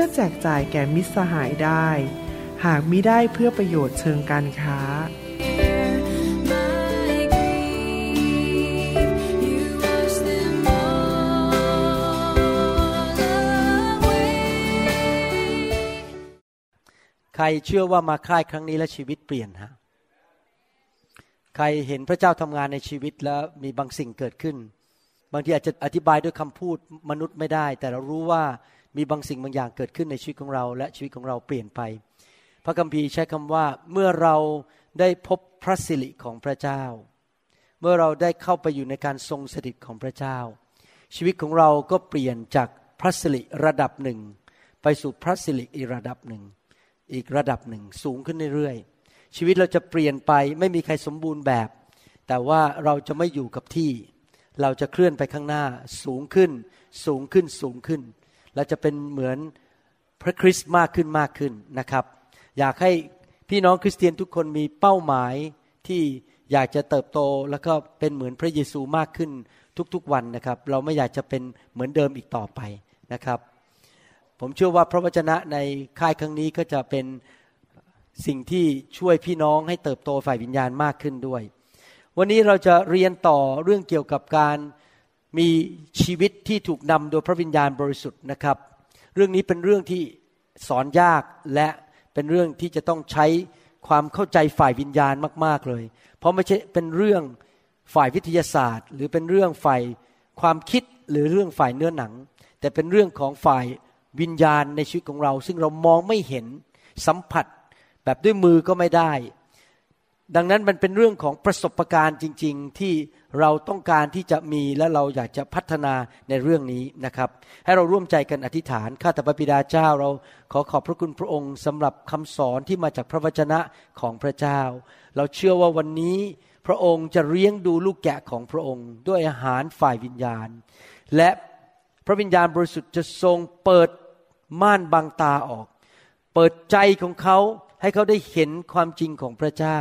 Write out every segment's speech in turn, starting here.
พื่อแจกจ่ายแก่มิตรสหายได้ หากมิได้เพื่อประโยชน์เชิงการค้า ใครเชื่อว่ามาค่ายครั้งนี้และชีวิตเปลี่ยนฮะใครเห็นพระเจ้าทำงานในชีวิตแล้วมีบางสิ่งเกิดขึ้น บางทีอาจจะอธิบายด้วยคำพูดมนุษย์ไม่ได้ แต่เรารู้ว่า มีบางสิ่งบางอย่างเกิดขึ้นในชีวิตของเรา และชีวิตของเราเปลี่ยนไป พระคัมภีร์ใช้คำว่าเมื่อเราได้พบพระสิริของพระเจ้า เมื่อเราได้เข้าไปอยู่ในการทรงสถิตของพระเจ้า ชีวิตของเราก็เปลี่ยนจากพระสิริระดับหนึ่ง ไปสู่พระสิริอีกระดับหนึ่ง อีกระดับหนึ่งสูงขึ้นเรื่อยๆชีวิตเราจะเปลี่ยนไปไม่มีใครสมบูรณ์แบบ แต่ว่าเราจะไม่อยู่กับที่ เราจะเคลื่อนไปข้างหน้าสูงขึ้น สูงขึ้นสูงขึ้น เราจะเป็นเหมือนพระคริสต์มากขึ้นมากขึ้นนะครับ อยากให้พี่น้องคริสเตียนทุกคนมีเป้าหมายที่อยากจะเติบโตแล้วก็เป็นเหมือนพระเยซูมากขึ้นทุกๆวันนะครับ เราไม่อยากจะเป็นเหมือนเดิมอีกต่อไปนะครับ ผมเชื่อว่าพระวจนะในค่ายครั้งนี้ก็จะเป็นสิ่งที่ช่วยพี่น้องให้เติบโตฝ่ายวิญญาณมากขึ้นด้วย วันนี้เราจะเรียนต่อเรื่องเกี่ยวกับการ มีชีวิตที่ถูกนำโดยพระวิญญาณบริสุทธิ์นะครับ เรื่องนี้เป็นเรื่องที่สอนยากและเป็นเรื่องที่จะต้องใช้ความเข้าใจฝ่ายวิญญาณมาก ๆเลย เพราะไม่ใช่เป็นเรื่องฝ่ายวิทยาศาสตร์ หรือเป็นเรื่องฝ่ายความคิดหรือเรื่องฝ่ายเนื้อหนัง แต่เป็นเรื่องของฝ่ายวิญญาณในชีวิตของเรา ซึ่งเรามองไม่เห็นสัมผัส แบบด้วยมือก็ไม่ได้ ดังนั้นมันเป็นเรื่องของประสบการณ์จริง ๆ ที่เราต้องการที่จะมีและเราอยากจะพัฒนาในเรื่องนี้นะครับ ให้เราร่วมใจกันอธิษฐานข้าแต่พระบิดาเจ้า เราขอขอบพระคุณพระองค์สำหรับคำสอนที่มาจากพระวจนะของพระเจ้า เราเชื่อว่าวันนี้พระองค์จะเลี้ยงดูลูกแกะของพระองค์ ด้วยอาหารฝ่ายวิญญาณ และพระวิญญาณบริสุทธิ์จะทรงเปิดม่านบังตาออก เปิดใจของเขาให้เขาได้เห็นความจริงของพระเจ้า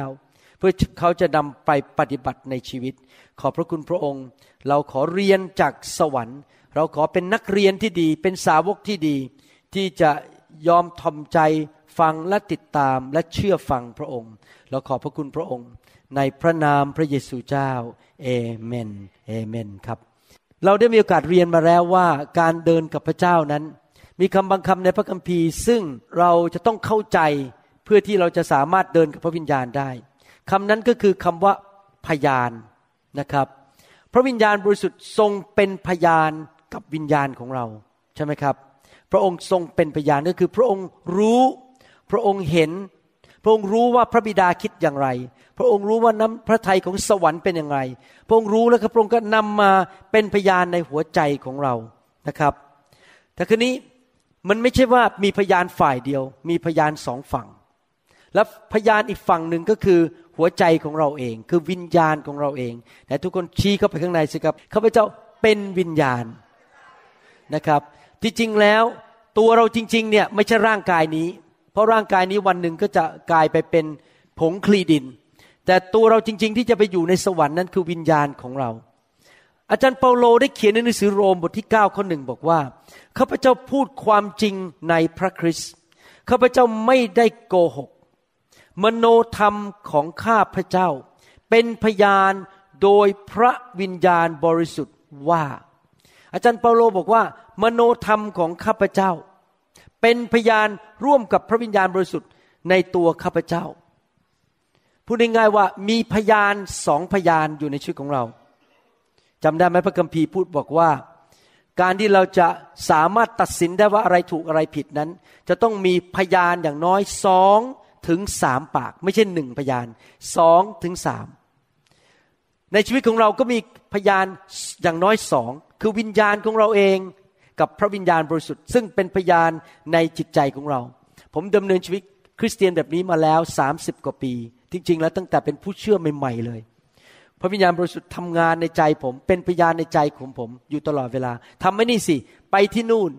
เพื่อเขาจะนำไปปฏิบัติในชีวิต ขอบพระคุณพระองค์ เราขอเรียนจากสวรรค์ เราขอเป็นนักเรียนที่ดี เป็นสาวกที่ดี ที่จะยอมทอมใจฟังและติดตามและเชื่อฟังพระองค์ เราขอบพระคุณพระองค์ ในพระนามพระเยซูเจ้าเอเมนเอเมนครับ เราได้มีโอกาสเรียนมาแล้วว่าการเดินกับพระเจ้านั้น มีคำบางคำในพระคัมภีร์ ซึ่งเราจะต้องเข้าใจเพื่อที่เราจะสามารถเดินกับพระวิญญาณได้ คำนั้นก็คือคำว่าพยานนะครับ พระวิญญาณบริสุทธิ์ทรงเป็นพยานกับวิญญาณของเราใช่ไหมครับ พระองค์ทรงเป็นพยานก็คือพระองค์รู้ พระองค์เห็น พระองค์รู้ว่าพระบิดาคิดอย่างไร พระองค์รู้ว่าน้ำพระทัยของสวรรค์เป็นอย่างไร พระองค์รู้แล้วก็พระองค์ก็นำมาเป็นพยานในหัวใจของเรานะครับ แต่คืนนี้มันไม่ใช่ว่ามีพยานฝ่ายเดียว มีพยานสองฝั่ง และพยานอีกฝั่งหนึ่งก็คือ หัวใจของเราเอง คือวิญญาณของเราเองแต่ทุกคนชี้เข้าไปข้างในสิครับข้าพเจ้าเป็นวิญญาณนะครับ ที่จริงแล้วตัวเราจริง ๆ เนี่ยไม่ใช่ร่างกายนี้ เพราะร่างกายนี้วันหนึ่งก็จะกลายไปเป็นผงคลีดิน แต่ตัวเราจริง ๆ ที่จะไปอยู่ในสวรรค์นั้นคือวิญญาณของเรา อาจารย์เปาโลได้เขียนในหนังสือโรมบทที่9ข้อหนึ่งบอกว่าข้าพเจ้าพูดความจริงในพระคริสต์ข้าพเจ้าไม่ได้โกหก มโนธรรมของข้าพระเจ้า เป็นพยานโดยพระวิญญาณบริสุทธิ์ว่า อาจารย์เปาโลบอกว่า มโนธรรมของข้าพเจ้า เป็นพยานร่วมกับพระวิญญาณบริสุทธิ์ในตัวข้าพเจ้าพูดง่ายๆว่ามีพยานสองพยานอยู่ในชีวิตของเราจำได้ไหมพระคัมภีร์พูดบอกว่า การที่เราจะสามารถตัดสินได้ว่าอะไรถูกอะไรผิดนั้น จะต้องมีพยานอย่างน้อยสอง ถึงสามปาก ไม่ใช่หนึ่งพยานสองถึงสามในชีวิตของเราก็มีพยานอย่างน้อยสองคือวิญญาณของเราเองกับพระวิญญาณบริสุทธิ์ ซึ่งเป็นพยานในจิตใจของเรา ผมดำเนินชีวิตคริสเตียนแบบนี้มาแล้ว30กว่าปี จริง ๆ แล้วตั้งแต่เป็นผู้เชื่อใหม่ๆเลย พระวิญญาณบริสุทธิ์ทำงานในใจผม เป็นพยานในใจของผม อยู่ตลอดเวลาทำไม่นี่สิ ไปที่นู่น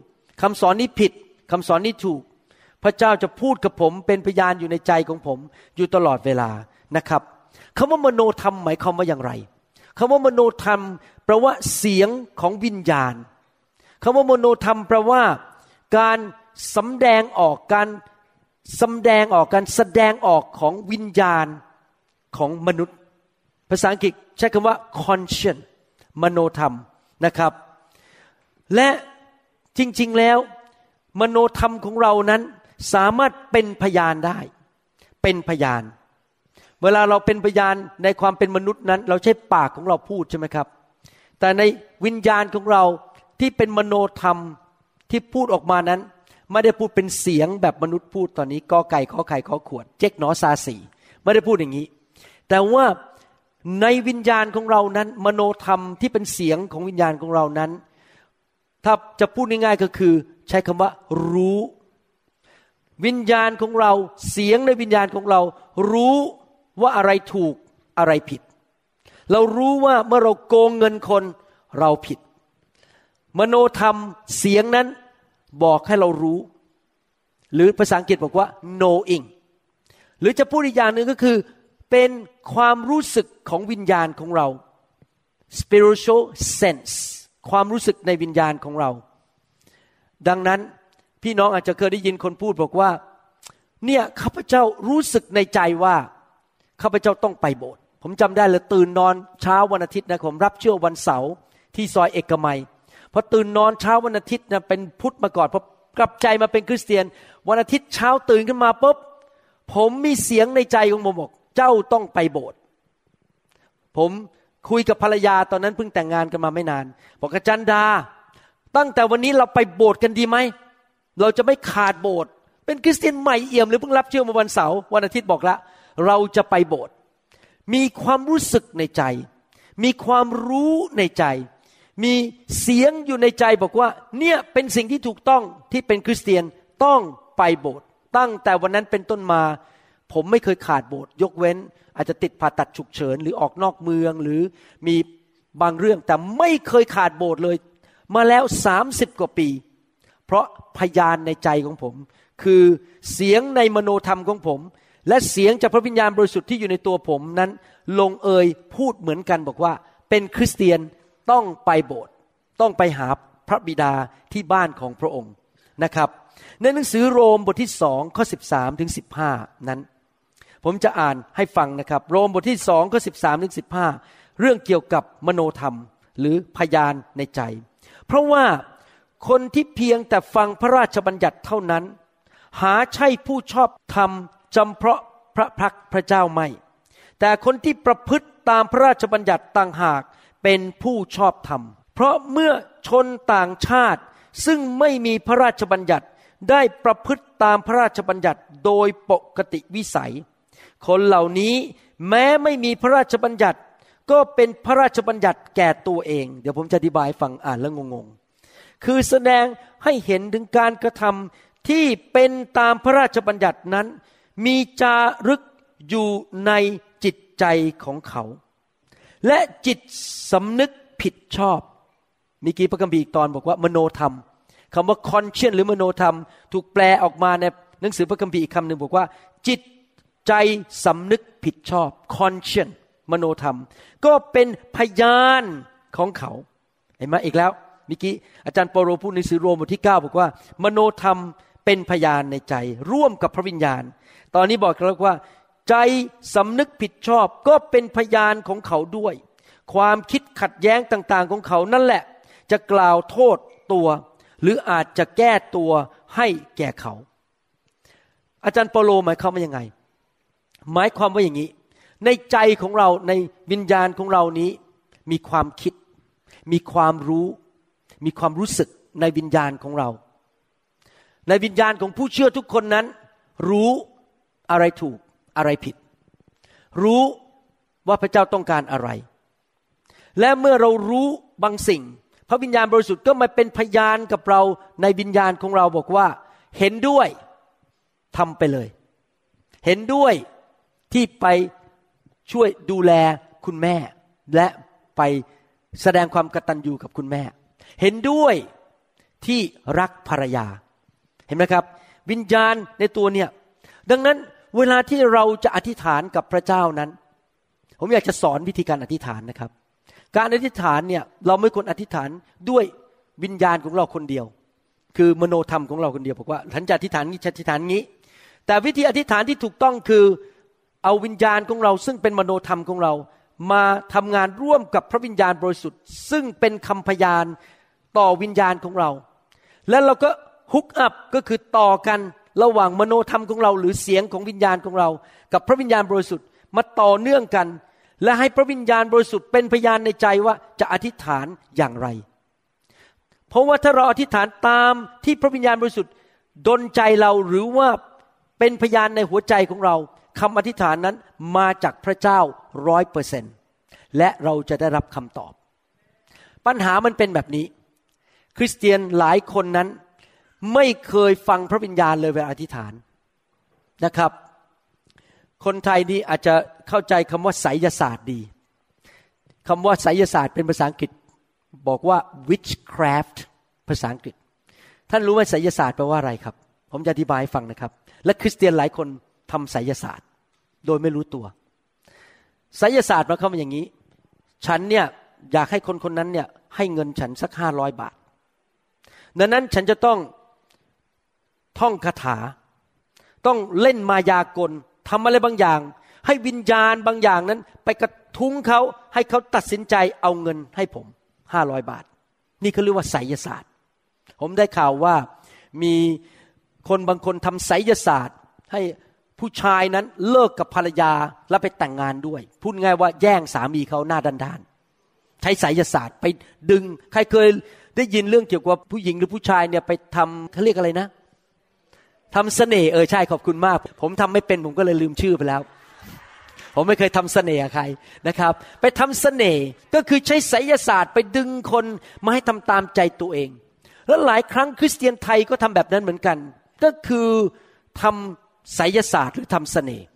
คำสอนนี้ผิดคำสอนนี้ถูก พระเจ้าจะพูดกับผมเป็นพยานอยู่ในใจของผม อยู่ตลอดเวลานะครับคำว่ามโนธรรมหมายความว่าอย่างไรคำว่ามโนธรรมแปลว่าเสียงของวิญญาณคำว่ามโนธรรมแปลว่า การสำแดงออกการสำแดงออกการแสดงออกของวิญญาณของมนุษย์ ภาษาอังกฤษใช้คำว่า conscience มโนธรรมนะครับ และจริงๆแล้ว มโนธรรมของเรานั้น สามารถเป็นพยานได้ เป็นพยาน เวลาเราเป็นพยานในความเป็นมนุษย์นั้น เราใช้ปากของเราพูดใช่ไหมครับ แต่ในวิญญาณของเราที่เป็นมโนธรรมที่พูดออกมานั้น ไม่ได้พูดเป็นเสียงแบบมนุษย์พูดตอนนี้กอไก่ขอไข่ขอขวด เจ๊กหนอซาสีไม่ได้พูดอย่างนี้ แต่ว่าในวิญญาณของเรานั้น มโนธรรมที่เป็นเสียงของวิญญาณของเรานั้น ถ้าจะพูดง่ายๆก็คือ ใช้คำว่ารู้ วิญญาณของเราเสียงในวิญญาณของเรา รู้ว่าอะไรถูกอะไรผิด เรารู้ว่าเมื่อเราโกงเงินคนเราผิด มโนธรรมเสียงนั้นบอกให้เรารู้ หรือภาษาอังกฤษบอกว่า knowing หรือจะพูดอีกอย่างหนึ่งก็คือ เป็นความรู้สึกของวิญญาณของเรา spiritual sense ความรู้สึกในวิญญาณของเรา ดังนั้น พี่น้องอาจจะเคยได้ยินคนพูดบอกว่า เนี่ยข้าพเจ้ารู้สึกในใจว่าข้าพเจ้าต้องไปโบสถ์ผมจำได้เลยตื่นนอนเช้าวันอาทิตย์นะผมรับเชื่อวันเสาร์ที่ซอยเอกมัยพอตื่นนอนเช้าวันอาทิตย์นะเป็นพุทธมาก่อนพอกลับใจมาเป็นคริสเตียน วันอาทิตย์เช้าตื่นขึ้นมาปุ๊บผมมีเสียงในใจของผมบอกเจ้าต้องไปโบสถ์ผมคุยกับภรรยาตอนนั้นเพิ่งแต่งงานกันมาไม่นาน บอกอาจารย์ดา ตั้งแต่วันนี้เราไปโบสถ์กันดีไหม เราจะไม่ขาดโบสถ์เป็นคริสเตียนใหม่เอี่ยมหรือเพิ่งรับเชื่อมาวันเสาร์วันอาทิตย์บอกละ เราจะไปโบสถ์มีความรู้สึกในใจ มีความรู้ในใจ มีเสียงอยู่ในใจบอกว่า เนี่ยเป็นสิ่งที่ถูกต้องที่เป็นคริสเตียนต้องไปโบสถ์ตั้งแต่วันนั้นเป็นต้นมา ผมไม่เคยขาดโบสถ์ยกเว้น อาจจะติดผ่าตัดฉุกเฉิน หรือออกนอกเมืองหรือมีบางเรื่องแต่ไม่เคยขาดโบสถ์เลย มาแล้วสามสิบกว่าปี เพราะพยานในใจของผม คือเสียงในมโนธรรมของผม และเสียงจากพระวิญญาณบริสุทธิ์ที่อยู่ในตัวผมนั้น ลงเอยพูดเหมือนกันบอกว่า เป็นคริสเตียนต้องไปโบสถ์ต้องไปหาพระบิดาที่บ้านของพระองค์นะครับในหนังสือโรมบทที่สองข้อสิบสามถึงสิบห้านั้น ผมจะอ่านให้ฟังนะครับ โรมบทที่สองข้อสิบสามถึงสิบห้าเรื่องเกี่ยวกับมโนธรรมหรือพยานในใจ เพราะว่า คนที่เพียงแต่ฟังพระราชบัญญัติเท่านั้น หาใช่ผู้ชอบธรรมจำเพราะพระพักพระเจ้าไม่ แต่คนที่ประพฤติตามพระราชบัญญัติต่างหากเป็นผู้ชอบธรรม เพราะเมื่อชนต่างชาติซึ่งไม่มีพระราชบัญญัติได้ประพฤติตามพระราชบัญญัติโดยปกติวิสัย คนเหล่านี้แม้ไม่มีพระราชบัญญัติ ก็เป็นพระราชบัญญัติแก่ตัวเอง เดี๋ยวผมจะอธิบายฟังอ่านแล้วงงๆ คือแสดงให้เห็นถึงการกระทำที่เป็นตามพระราชบัญญัตินั้น มีจารึกอยู่ในจิตใจของเขา และจิตสำนึกผิดชอบมีกี้พระคัมภีร์อีกตอนบอกว่ามโนธรรมคำว่า conscience หรือมโนธรรม ถูกแปลออกมาในหนังสือพระคัมภีร์อีกคำหนึ่งบอกว่า จิตใจสำนึกผิดชอบ conscience มโนธรรม ก็เป็นพยานของเขาเห็นไหมอีกแล้ว เมื่อกี้อาจารย์เปโลพูดในสือโรมบทที่ 9 บอกว่า มโนธรรมเป็นพยานในใจ ร่วมกับพระวิญญาณ ตอนนี้บอกแล้วว่า ใจสำนึกผิดชอบก็เป็นพยานของเขาด้วย ความคิดขัดแย้งต่างๆของเขานั่นแหละ จะกล่าวโทษตัว หรืออาจจะแก้ตัวให้แก่เขา อาจารย์เปโลหมายความว่ายังไง หมายความว่าอย่างนี้ ในใจของเราในวิญญาณของเรานี้ มีความคิด มีความรู้ มีความรู้สึกในวิญญาณของเรา ในวิญญาณของผู้เชื่อทุกคนนั้น รู้อะไรถูกอะไรผิด รู้ว่าพระเจ้าต้องการอะไร และเมื่อเรารู้บางสิ่ง พระวิญญาณบริสุทธิ์ก็มาเป็นพยานกับเราในวิญญาณของเราบอกว่า เห็นด้วยทำไปเลย เห็นด้วยที่ไปช่วยดูแลคุณแม่ และไปแสดงความกตัญญูกับคุณแม่ เห็นด้วยที่รักภรรยา เห็นไหมครับ วิญญาณในตัวเนี่ยดังนั้นเวลาที่เราจะอธิษฐานกับพระเจ้านั้น ผมอยากจะสอนวิธีการอธิษฐานนะครับ การอธิษฐานเนี่ยเราไม่ควรอธิษฐานด้วยวิญญาณของเราคนเดียว คือมโนธรรมของเราคนเดียวบอกว่าฉันจะอธิษฐานนี้ฉันอธิษฐานงี้ แต่วิธีอธิษฐานที่ถูกต้องคือเอาวิญญาณของเรา ซึ่งเป็นมโนธรรมของเรา มาทำงานร่วมกับพระวิญญาณบริสุทธิ์ ซึ่งเป็นคำพยาน ต่อวิญญาณของเรา แล้วเราก็ฮุกอัพก็คือต่อกันระหว่างมโนธรรมของเรา หรือเสียงของวิญญาณของเรา กับพระวิญญาณบริสุทธิ์มาต่อเนื่องกัน และให้พระวิญญาณบริสุทธิ์เป็นพยานในใจว่าจะอธิษฐานอย่างไร เพราะว่าถ้าเราอธิษฐานตามที่พระวิญญาณบริสุทธิ์ดลใจเราหรือว่าเป็นพยานในหัวใจของเราคำอธิษฐานนั้นมาจากพระเจ้าร้อยเปอร์เซนและเราจะได้รับคำตอบ ปัญหามันเป็นแบบนี้ คริสเตียนหลายคนนั้นไม่เคยฟังพระวิญญาณเลยเวลาอธิษฐานนะครับ คนไทยนี่อาจจะเข้าใจคำว่าไสยศาสตร์ดีคำว่าไสยศาสตร์เป็นภาษาอังกฤษ บอกว่า witchcraft ภาษาอังกฤษ ท่านรู้ไหมไสยศาสตร์แปลว่าอะไรครับ ผมจะอธิบายฟังนะครับ และคริสเตียนหลายคนทำไสยศาสตร์ โดยไม่รู้ตัวไสยศาสตร์มาเข้ามาอย่างนี้ ฉันเนี่ยอยากให้คนคนนั้นเนี่ยให้เงินฉันสักห้าร้อยบาท ดังนั้นฉันจะต้องท่องคาถา ต้องเล่นมายากลทำอะไรบางอย่าง ให้วิญญาณบางอย่างนั้น ไปกระทุ้งเขาให้เขาตัดสินใจเอาเงินให้ผมห้าร้อยบาท นี่เขาเรียกว่าไสยศาสตร์ ผมได้ข่าวว่ามีคนบางคนทำไสยศาสตร์ ให้ผู้ชายนั้นเลิกกับภรรยาแล้วไปแต่งงานด้วย พูดง่ายว่าแย่งสามีเขาหน้าด้านๆใช้ไสยศาสตร์ไปดึง ใครเคย ได้ยินเรื่องเกี่ยวกับผู้หญิงหรือผู้ชายเนี่ยไปทำเขาเรียกอะไรนะทำเสน่ห์เออใช่ขอบคุณมาก ผมทำไม่เป็นผมก็เลยลืมชื่อไปแล้ว ผมไม่เคยทำเสน่ห์ใครนะครับ ไปทำเสน่ห์ก็คือใช้ไสยศาสตร์ไปดึงคนมาให้ทำตามใจตัวเอง แล้วหลายครั้งคริสเตียนไทยก็ทำแบบนั้นเหมือนกัน ก็คือทำไสยศาสตร์หรือทำเสน่ห์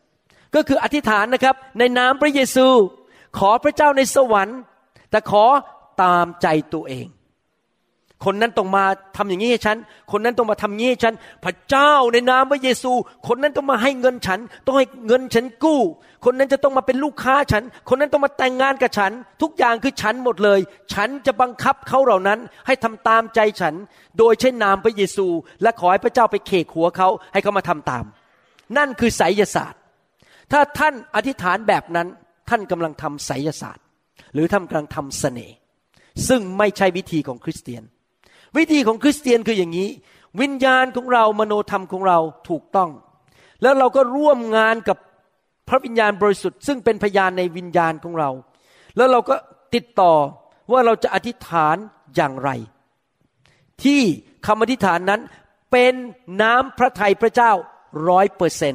ก็คืออธิษฐานนะครับ ในนามพระเยซู ขอพระเจ้าในสวรรค์ แต่ขอตามใจตัวเอง คนนั้นต้องมาทำอย่างนี้ให้ฉัน คนนั้นต้องมาทำอย่างนี้ให้ฉัน พระเจ้าในนามพระเยซู คนนั้นต้องมาให้เงินฉัน ต้องให้เงินฉันกู้ คนนั้นจะต้องมาเป็นลูกค้าฉัน คนนั้นต้องมาแต่งงานกับฉัน ทุกอย่างคือฉันหมดเลย ฉันจะบังคับเขาเหล่านั้น ให้ทำตามใจฉัน โดยใช้นามพระเยซู และขอให้พระเจ้าไปเขกหัวเขาให้เขามาทำตาม นั่นคือไสยศาสตร์ ถ้าท่านอธิษฐานแบบนั้นท่านกำลังทำไสยศาสตร์ หรือท่านกำลังทำเสน่ห์ซึ่งไม่ใช่วิธีของคริสเตียน วิธีของคริสเตียนคืออย่างนี้ วิญญาณของเรามโนธรรมของเราถูกต้อง แล้วเราก็ร่วมงานกับพระวิญญาณบริสุทธิ์ซึ่งเป็นพยานในวิญญาณของเรา แล้วเราก็ติดต่อว่าเราจะอธิษฐานอย่างไร ที่คำอธิษฐานนั้นเป็นน้ำพระทัยพระเจ้าร้อยเปอร์เซน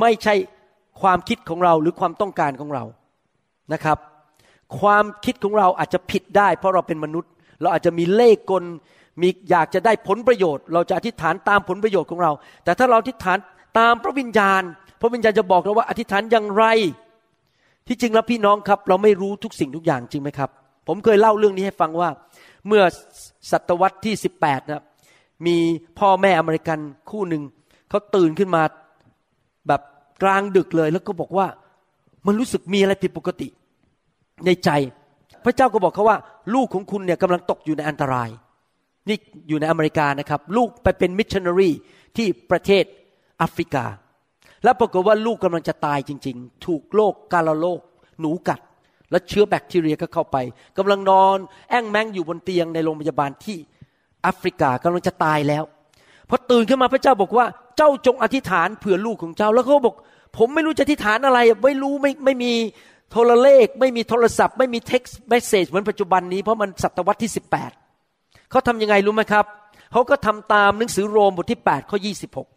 ไม่ใช่ความคิดของเราหรือความต้องการของเรานะครับ ความคิดของเราอาจจะผิดได้ เพราะเราเป็นมนุษย์ เราอาจจะมีเล่ห์กล มีอยากจะได้ผลประโยชน์ เราจะอธิษฐานตามผลประโยชน์ของเรา แต่ถ้าเราอธิษฐานตามพระวิญญาณ พระวิญญาณจะบอกเราว่าอธิษฐานอย่างไร ที่จริงแล้วพี่น้องครับ เราไม่รู้ทุกสิ่งทุกอย่างจริงไหมครับ ผมเคยเล่าเรื่องนี้ให้ฟังว่า เมื่อศตวรรษที่ 18นะมีพ่อแม่อเมริกันคู่หนึ่งเขาตื่นขึ้นมาแบบกลางดึกเลย แล้วก็บอกว่ามันรู้สึกมีอะไรผิดปกติ ในใจ พระเจ้าก็บอกเขาว่า ลูกของคุณเนี่ยกำลังตกอยู่ในอันตราย นี่อยู่ในอเมริกานะครับ ลูกไปเป็นมิชชันนารีที่ประเทศแอฟริกา แล้วปรากฏว่าลูกกำลังจะตายจริง ๆ ถูกโรคกาฬโรคหนูกัด แล้วเชื้อแบคทีเรียก็เข้าไปกำลังนอนแอ่งแมงอยู่บนเตียงในโรงพยาบาลที่แอฟริกากำลังจะตายแล้วพอตื่นขึ้นมาพระเจ้าบอกว่าเจ้าจงอธิษฐานเผื่อลูกของเจ้าแล้วเขาบอก ผมไม่รู้จะอธิษฐานอะไรไม่รู้ไม่ไม่มีโทรเลข ไม่มีโทรศัพท์ ไม่มีเท็กซ์เมสเซจเหมือนปัจจุบันนี้เพราะมันศตวรรษที่ 18 เขาทำยังไงรู้ไหมครับ เขาก็ทำตามหนังสือโรมบทที่8ข้อ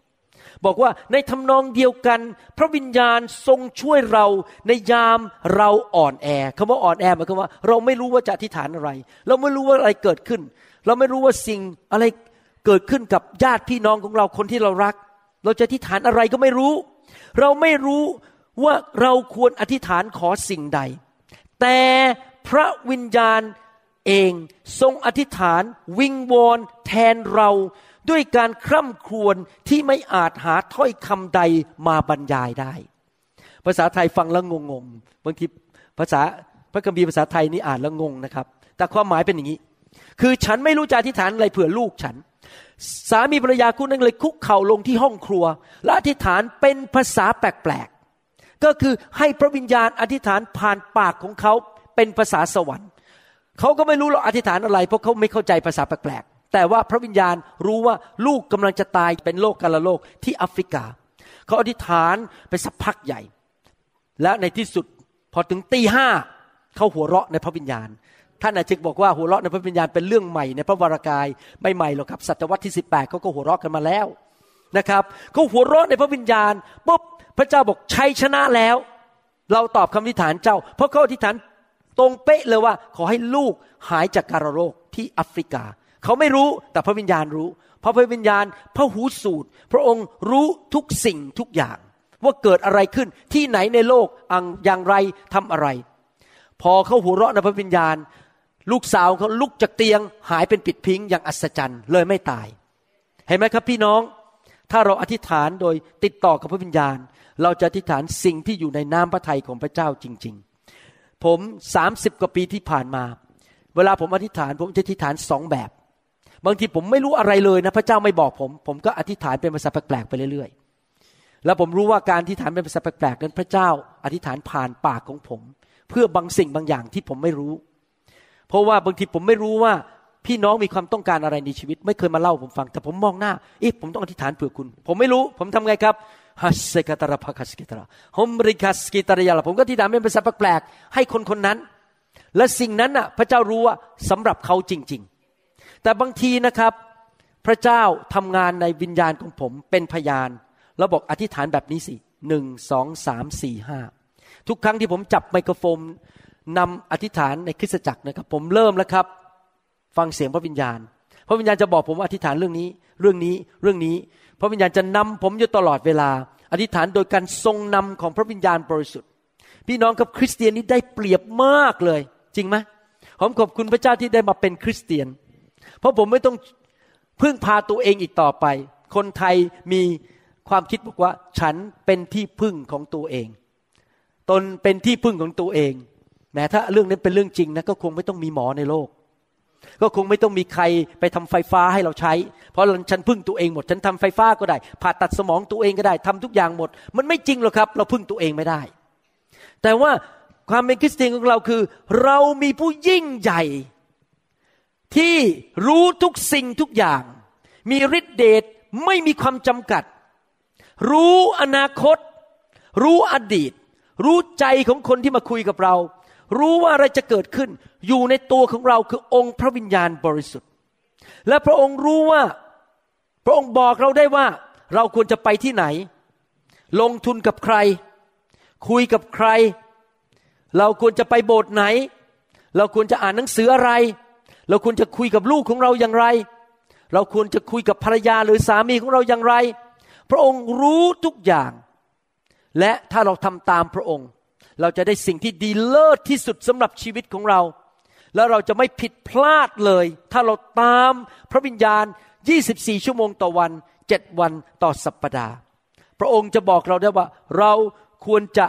26 บอกว่าในทำนองเดียวกัน พระวิญญาณทรงช่วยเราในยามเราอ่อนแอคำว่าอ่อนแอหมายความว่า เราไม่รู้ว่าจะอธิษฐานอะไร เราไม่รู้ว่าอะไรเกิดขึ้น เราไม่รู้ว่าสิ่งอะไรเกิดขึ้นกับญาติพี่น้องของเราคนที่เรารัก เราจะอธิษฐานอะไรก็ไม่รู้ เราไม่รู้ว่าเราควรอธิษฐานขอสิ่งใด แต่พระวิญญาณ เองทรงอธิษฐาน วิงวอนแทนเราด้วยการคร่ำครวญที่ไม่อาจหาถ้อยคำใดมาบรรยายได้ ภาษาไทยฟังแล้วงงๆบางทีภาษาพระคัมภีร์ภาษาไทยนี่อ่านแล้วงงนะครับ แต่ความหมายเป็นอย่างนี้ คือฉันไม่รู้จะอธิษฐานอะไรเผื่อลูกฉัน สามีภรรยาคู่นั้นเลยคุกเข่าลงที่ห้องครัว และอธิษฐานเป็นภาษาแปลกๆก็คือให้พระวิญญาณอธิษฐานผ่านปากของเขาเป็นภาษาสวรรค์ เขาก็ไม่รู้หรอกอธิษฐานอะไร เพราะเขาไม่เข้าใจภาษาแปลกๆ แต่ว่าพระวิญญาณรู้ว่าลูกกำลังจะตายเป็นโรคกาลโรคที่แอฟริกา เขาอธิษฐานไปสักพักใหญ่ และในที่สุดพอถึงตีห้าเขาหัวเราะในพระวิญญาณ ท่านอาจจะบอกว่าหัวเราะในพระวิญญาณเป็นเรื่องใหม่ในพระวรากายไม่ใหม่หรอกครับศตวรรษที่18เขาก็หัวเราะกันมาแล้วนะครับเขาหัวเราะในพระวิญญาณปุ๊บพระเจ้าบอกชัยชนะแล้ว เราตอบคำอธิษฐานเจ้า เพราะเขาอธิษฐาน ตรงเป๊ะเลยว่า ขอให้ลูกหายจากการโรคที่แอฟริกา เขาไม่รู้แต่พระวิญญาณรู้ เพราะพระวิญญาณพระหูสูตร พระองค์รู้ทุกสิ่งทุกอย่าง ว่าเกิดอะไรขึ้นที่ไหนในโลกอังอย่างไรทำอะไร พอเขาหัวเราะในพระวิญญาณ ลูกสาวเขาลุกจากเตียงหายเป็นปิดพิงอย่างอัศจรรย์เลยไม่ตาย เห็นไหมครับพี่น้อง ถ้าเราอธิษฐานโดยติดต่อกับพระวิญญาณ เราจะอธิษฐานสิ่งที่อยู่ในน้ำพระทัยของพระเจ้าจริง ๆ ผมสามสิบกว่าปีที่ผ่านมา เวลาผมอธิษฐาน ผมจะอธิษฐานสองแบบ บางทีผมไม่รู้อะไรเลยนะพระเจ้าไม่บอกผม ผมก็อธิษฐานเป็นภาษาแปลกๆไปเรื่อยๆ แล้วผมรู้ว่าการอธิษฐานเป็นภาษาแปลกๆนั้นพระเจ้าอธิษฐานผ่านปากของผม เพื่อบางสิ่งบางอย่างที่ผมไม่รู้ เพราะว่าบางทีผมไม่รู้ว่าพี่น้องมีความต้องการอะไรในชีวิต ไม่เคยมาเล่าผมฟัง แต่ผมมองหน้าเอ๊ะผมต้องอธิษฐานเผื่อคุณ ผมไม่รู้ ผมทำไงครับ ฮัสเซกตระพักสกิตระฮมริคัสกิตระยาละผมก็อธิษฐานเป็นภาษาแปลกๆให้คนคนนั้น และสิ่งนั้นน่ะพระเจ้ารู้ว่าสำหรับเขาจริง ๆ แต่บางทีนะครับ พระเจ้าทำงานในวิญญาณของผมเป็นพยาน แล้วบอกอธิษฐานแบบนี้สิหนึ่งสองสามสี่ห้าทุกครั้งที่ผมจับไมโครโฟนนำอธิษฐานในคริสตจักรนะครับ ผมเริ่มแล้วครับ ฟังเสียงพระวิญญาณ พระวิญญาณจะบอกผมว่าอธิษฐานเรื่องนี้ เรื่องนี้เรื่องนี้ ระวิญญาณจะนำผมอยู่ตลอดเวลา อธิษฐานโดยการทรงนำของพระวิญญาณบริสุทธิ์ พี่น้องกับคริสเตียนนี้ได้เปรียบมากเลย จริงไหมผมขอบคุณพระเจ้าที่ได้มาเป็นคริสเตียน เพราะผมไม่ต้องพึ่งพาตัวเองอีกต่อไป คนไทยมีความคิดบอกว่า ฉันเป็นที่พึ่งของตัวเอง ตนเป็นที่พึ่งของตัวเองแม้ถ้าเรื่องนั้นเป็นเรื่องจริงนะก็คงไม่ต้องมีหมอในโลก ก็คงไม่ต้องมีใครไปทำไฟฟ้าให้เราใช้ เพราะฉันพึ่งตัวเองหมด ฉันทำไฟฟ้าก็ได้ ผ่าตัดสมองตัวเองก็ได้ทำทุกอย่างหมด มันไม่จริงหรอกครับ เราพึ่งตัวเองไม่ได้ แต่ว่าความเป็นคริสเตียนของเราคือ เรามีผู้ยิ่งใหญ่ ที่รู้ทุกสิ่งทุกอย่าง มีฤทธิเดชไม่มีความจำกัด รู้อนาคต รู้อดีต รู้ใจของคนที่มาคุยกับเรา รู้ว่าอะไรจะเกิดขึ้น อยู่ในตัวของเราคือองค์พระวิญญาณบริสุทธิ์ และพระองค์รู้ว่าพระองค์บอกเราได้ว่า เราควรจะไปที่ไหน ลงทุนกับใคร คุยกับใคร เราควรจะไปโบสถ์ไหน เราควรจะอ่านหนังสืออะไร เราควรจะคุยกับลูกของเราอย่างไร เราควรจะคุยกับภรรยาหรือสามีของเราอย่างไร พระองค์รู้ทุกอย่าง และถ้าเราทำตามพระองค์ เราจะได้สิ่งที่ดีเลิศที่สุดสำหรับชีวิตของเรา แล้วเราจะไม่ผิดพลาดเลย ถ้าเราตามพระวิญญาณ 24 ชั่วโมงต่อวัน 7 วันต่อสัปปดาห์ พระองค์จะบอกเราได้ว่า เราควรจะ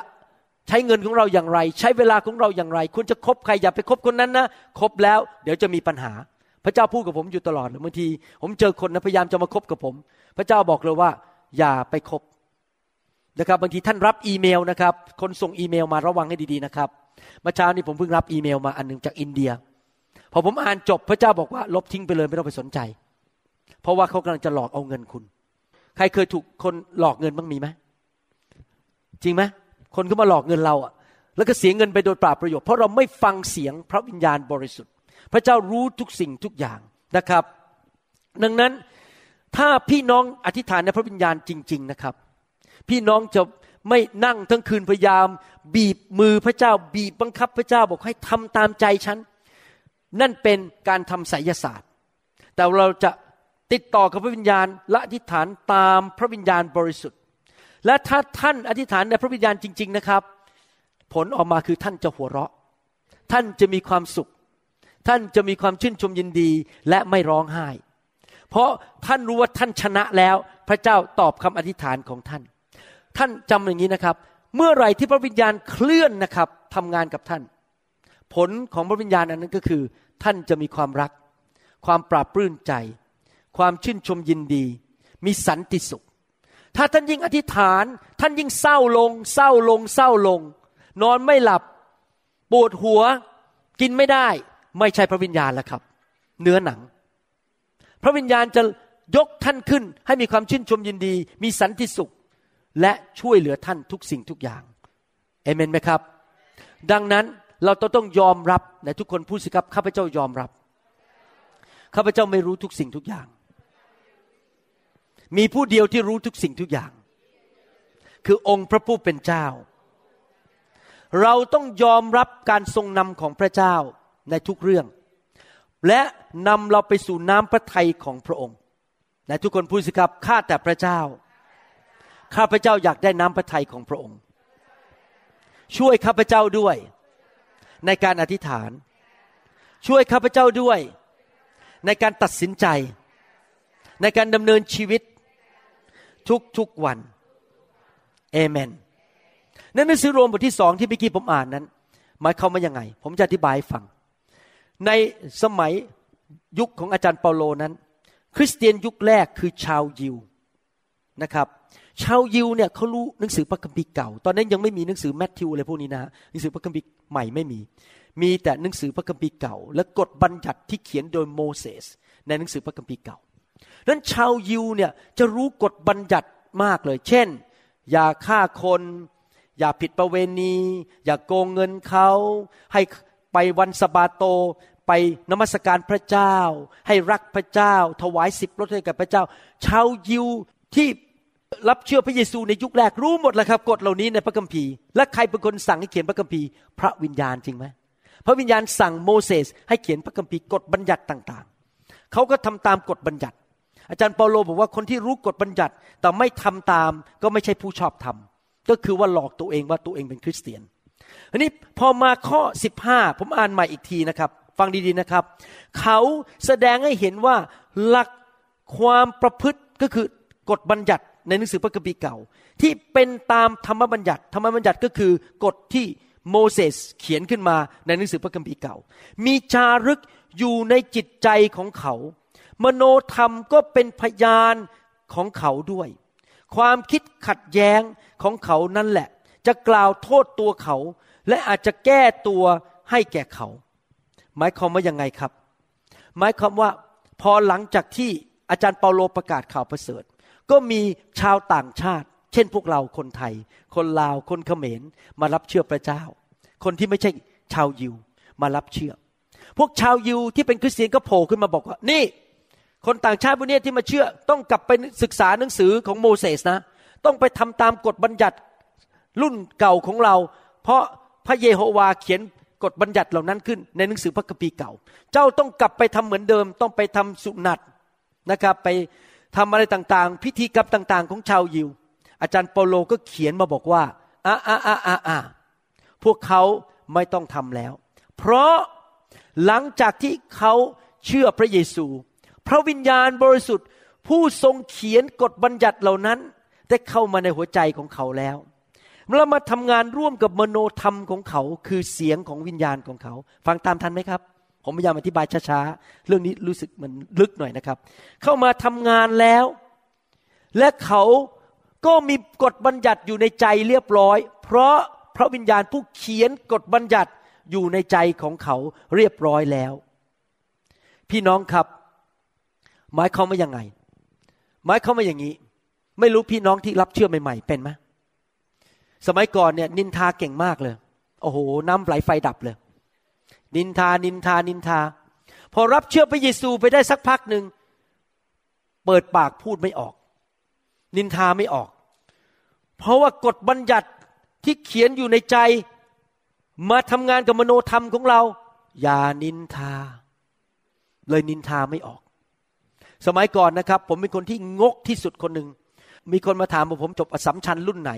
ใช้เงินของเราอย่างไร ใช้เวลาของเราอย่างไร ควรจะคบใครอย่าไปคบคนนั้นนะคบแล้ว เดี๋ยวจะมีปัญหา พระเจ้าพูดกับผมอยู่ตลอดบางที ผมเจอคนนะพยายามจะมาคบกับผม พระเจ้าบอกเลยว่า อย่าไปคบ นะครับบางทีท่านรับอีเมลนะครับ คนส่งอีเมลมาระวังให้ดีๆนะครับเมื่อเช้านี้ผมเพิ่งรับอีเมลมาอันหนึ่งจากอินเดีย พอผมอ่านจบพระเจ้าบอกว่า ลบทิ้งไปเลยไม่ต้องไปสนใจ เพราะว่าเขากำลังจะหลอกเอาเงินคุณ ใครเคยถูกคนหลอกเงินบ้างมีไหมจริงไหมคนก็มาหลอกเงินเราอะแล้วก็เสียเงินไปโดยปล่าประโยชน์เพราะเราไม่ฟังเสียงพระวิญญาณบริสุทธิ์ พระเจ้ารู้ทุกสิ่งทุกอย่างนะครับ ดังนั้นถ้าพี่น้องอธิษฐานในพระวิญญาณจริง ๆ นะครับ พี่น้องจะไม่นั่งทั้งคืนพยายาม บีบมือพระเจ้า บีบบังคับพระเจ้าบอกให้ทำตามใจฉัน นั่นเป็นการทำไสยศาสตร์ แต่เราจะติดต่อกับพระวิญญาณและอธิษฐานตามพระวิญญาณบริสุทธิ์ และถ้าท่านอธิษฐานในพระวิญญาณจริง ๆนะครับ ผลออกมาคือท่านจะหัวเราะ ท่านจะมีความสุข ท่านจะมีความชื่นชมยินดีและไม่ร้องไห้ เพราะท่านรู้ว่าท่านชนะแล้วพระเจ้าตอบคำอธิษฐานของท่าน ท่านจำอย่างนี้นะครับ เมื่อไหร่ที่พระวิญญาณเคลื่อนนะครับทำงานกับท่าน ผลของพระวิญญาณอันนั้นก็คือ ท่านจะมีความรัก ความปราบปลื้มใจ ความชื่นชมยินดี มีสันติสุข ถ้าท่านยิ่งอธิษฐาน ท่านยิ่งเศร้าลง เศร้าลง เศร้าลง นอนไม่หลับปวดหัว กินไม่ได้ ไม่ใช่พระวิญญาณแล้วครับ เนื้อหนัง พระวิญญาณจะยกท่านขึ้นให้มีความชื่นชมยินดี มีสันติสุข และช่วยเหลือท่านทุกสิ่งทุกอย่างเอเมนไหมครับ ดังนั้นเราต้องยอมรับในทุกคนพูดสิครับข้าพเจ้ายอมรับข้าพเจ้าไม่รู้ทุกสิ่งทุกอย่าง มีผู้เดียวที่รู้ทุกสิ่งทุกอย่าง คือองค์พระผู้เป็นเจ้า เราต้องยอมรับการทรงนำของพระเจ้าในทุกเรื่อง และนำเราไปสู่น้ำพระทัยของพระองค์และทุกคนพูดสิครับข้าแต่พระเจ้า ข้าพเจ้าอยากได้น้ำพระทัยของพระองค์ ช่วยข้าพเจ้าด้วยในการอธิษฐาน ช่วยข้าพเจ้าด้วย ในการตัดสินใจ ในการดำเนินชีวิตทุกๆวันเอเมนในหนังสือโรมบทที่สองที่เมื่อกี้ผมอ่านนั้น หมายความว่ายังไง ผมจะอธิบายฟัง ในสมัยยุคของอาจารย์เปาโลนั้น คริสเตียนยุคแรกคือชาวยิวนะครับ ชาวยิวเนี่ยเขารู้หนังสือพระคัมภีร์เก่า ตอนนั้นยังไม่มีหนังสือแมทธิวอะไรพวกนี้นะหนังสือพระคัมภีร์ใหม่ไม่มี มีแต่หนังสือพระคัมภีร์เก่า และกฎบัญญัติที่เขียนโดยโมเสสในหนังสือพระคัมภีร์เก่านั้นชาวยิวเนี่ยจะรู้กฎบัญญัติมากเลย เช่น อย่าฆ่าคน อย่าผิดประเวณี อย่าโกงเงินเขาให้ไปวันสะบาโตไปนมัสการพระเจ้า ให้รักพระเจ้า ถวายสิบรถให้กับพระเจ้า ชาวยิวที่ รับเชื่อพระเยซูในยุคแรกรู้หมดเลยครับกฎเหล่านี้ในพระคัมภีร์ และใครเป็นคนสั่งให้เขียนพระคัมภีร์ พระวิญญาณจริงไหมพระวิญญาณสั่งโมเสสให้เขียนพระคัมภีร์กฎบัญญัติต่างๆ เขาก็ทำตามกฎบัญญัติ อาจารย์เปาโลบอกว่าคนที่รู้กฎบัญญัติแต่ไม่ทำตามก็ไม่ใช่ผู้ชอบธรรมก็คือว่าหลอกตัวเองว่าตัวเองเป็นคริสเตียนอันนี้พอมาข้อ 15 ผมอ่านใหม่อีกทีนะครับ ฟังดีๆนะครับ เขาแสดงให้เห็นว่าหลักความประพฤติก็คือกฎบัญญัติ ในหนังสือพระคัมภีร์เก่า ที่เป็นตามธรรมบัญญัติ ธรรมบัญญัติก็คือกฎที่โมเสสเขียนขึ้นมาในหนังสือพระคัมภีร์เก่า มีจารึกอยู่ในจิตใจของเขา มโนธรรมก็เป็นพยานของเขาด้วย ความคิดขัดแย้งของเขานั่นแหละ จะกล่าวโทษตัวเขา และอาจจะแก้ตัวให้แก่เขา หมายความว่ายังไงครับ หมายความว่าพอหลังจากที่อาจารย์เปาโลประกาศข่าวประเสริฐ ก็มีชาวต่างชาติ เช่นพวกเราคนไทย คนลาวคนเขมรมารับเชื่อพระเจ้า คนที่ไม่ใช่ชาวยิวมารับเชื่อ พวกชาวยิวที่เป็นคริสเตียนก็โผล่ขึ้นมาบอกว่านี่ คนต่างชาติพวกนี้ที่มาเชื่อต้องกลับไปศึกษาหนังสือของโมเสสนะ ต้องไปทำตามกฎบัญญัติรุ่นเก่าของเรา เพราะพระเยโฮวาเขียนกฎบัญญัติเหล่านั้นขึ้นในหนังสือพระคัมภีร์เก่า เจ้าต้องกลับไปทำเหมือนเดิม ต้องไปทำสุนัตนะครับไป ทำอะไรต่างๆ พิธีกรรมต่างๆ ของชาวยิว อาจารย์เปาโลก็เขียนมาบอกว่าอ่าอ่าอ่าอ่าอ่าพวกเขาไม่ต้องทำแล้ว เพราะหลังจากที่เขาเชื่อพระเยซู พระวิญญาณบริสุทธิ์ ผู้ทรงเขียนกฎบัญญัติเหล่านั้น ได้เข้ามาในหัวใจของเขาแล้วแล้วมาทำงานร่วมกับมโนธรรมของเขา คือเสียงของวิญญาณของเขา ฟังตามทันไหมครับ ผมพยายามอธิบายช้าๆ เรื่องนี้รู้สึกมันลึกหน่อยนะครับ เข้ามาทำงานแล้ว และเขาก็มีกฎบัญญัติอยู่ในใจเรียบร้อย เพราะพระวิญญาณผู้เขียนกฎบัญญัติอยู่ในใจของเขาเรียบร้อยแล้ว พี่น้องครับ หมายความว่ายังไง หมายความว่าอย่างนี้ ไม่รู้พี่น้องที่รับเชื่อใหม่ๆ เป็นไหมสมัยก่อนเนี่ยนินทาเก่งมากเลย โอ้โห น้ำไหลไฟดับเลย นินทานินทานินทา พอรับเชื่อพระเยซูไปได้สักพักหนึ่งเปิดปากพูดไม่ออก นินทาไม่ออก เพราะว่ากฎบัญญัติที่เขียนอยู่ในใจ มาทำงานกับมโนธรรมของเรา อย่านินทา เลยนินทาไม่ออก สมัยก่อนนะครับ ผมเป็นคนที่งกที่สุดคนหนึ่งมีคนมาถามว่าผมจบอสสัมชัญรุ่นไหน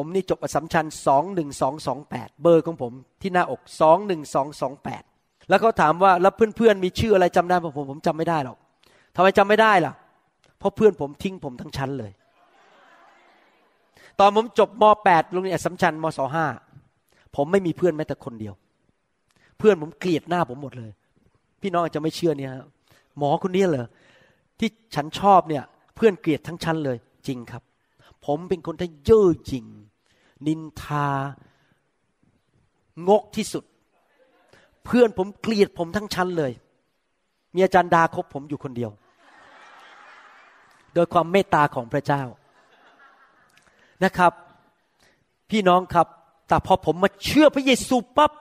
ผมนี่จบอสสัมชัญสองหนึ่งสองสองแปดเบอร์ของผมที่หน้าอกสองหนึ่งสองสองแปดแล้วเขาถามว่าแล้วเพื่อนๆมีชื่ออะไรจำได้ป่ะผมผมจำไม่ได้หรอกทำไมจำไม่ได้ล่ะ เพราะเพื่อนผมทิ้งผมทั้งชั้นเลย ตอนผมจบม .8 โรงเรียนอัสสัมชัญมศห้าผมไม่มีเพื่อนแม้แต่คนเดียว เพื่อนผมเกลียดหน้าผมหมดเลย พี่น้องอาจจะไม่เชื่อเนี่ยครับหมอคนนี้เหรอที่ฉันชอบเนี่ย เพื่อนเกลียดทั้งชั้นเลย จริงครับ ผมเป็นคนที่เย่อหยิ่ง นินทางกที่สุด เพื่อนผมเกลียดผมทั้งชั้นเลย มีอาจารย์ดาคบผมอยู่คนเดียว โดยความเมตตาของพระเจ้านะครับ พี่น้องครับ แต่พอผมมาเชื่อพระเยซูปั๊บ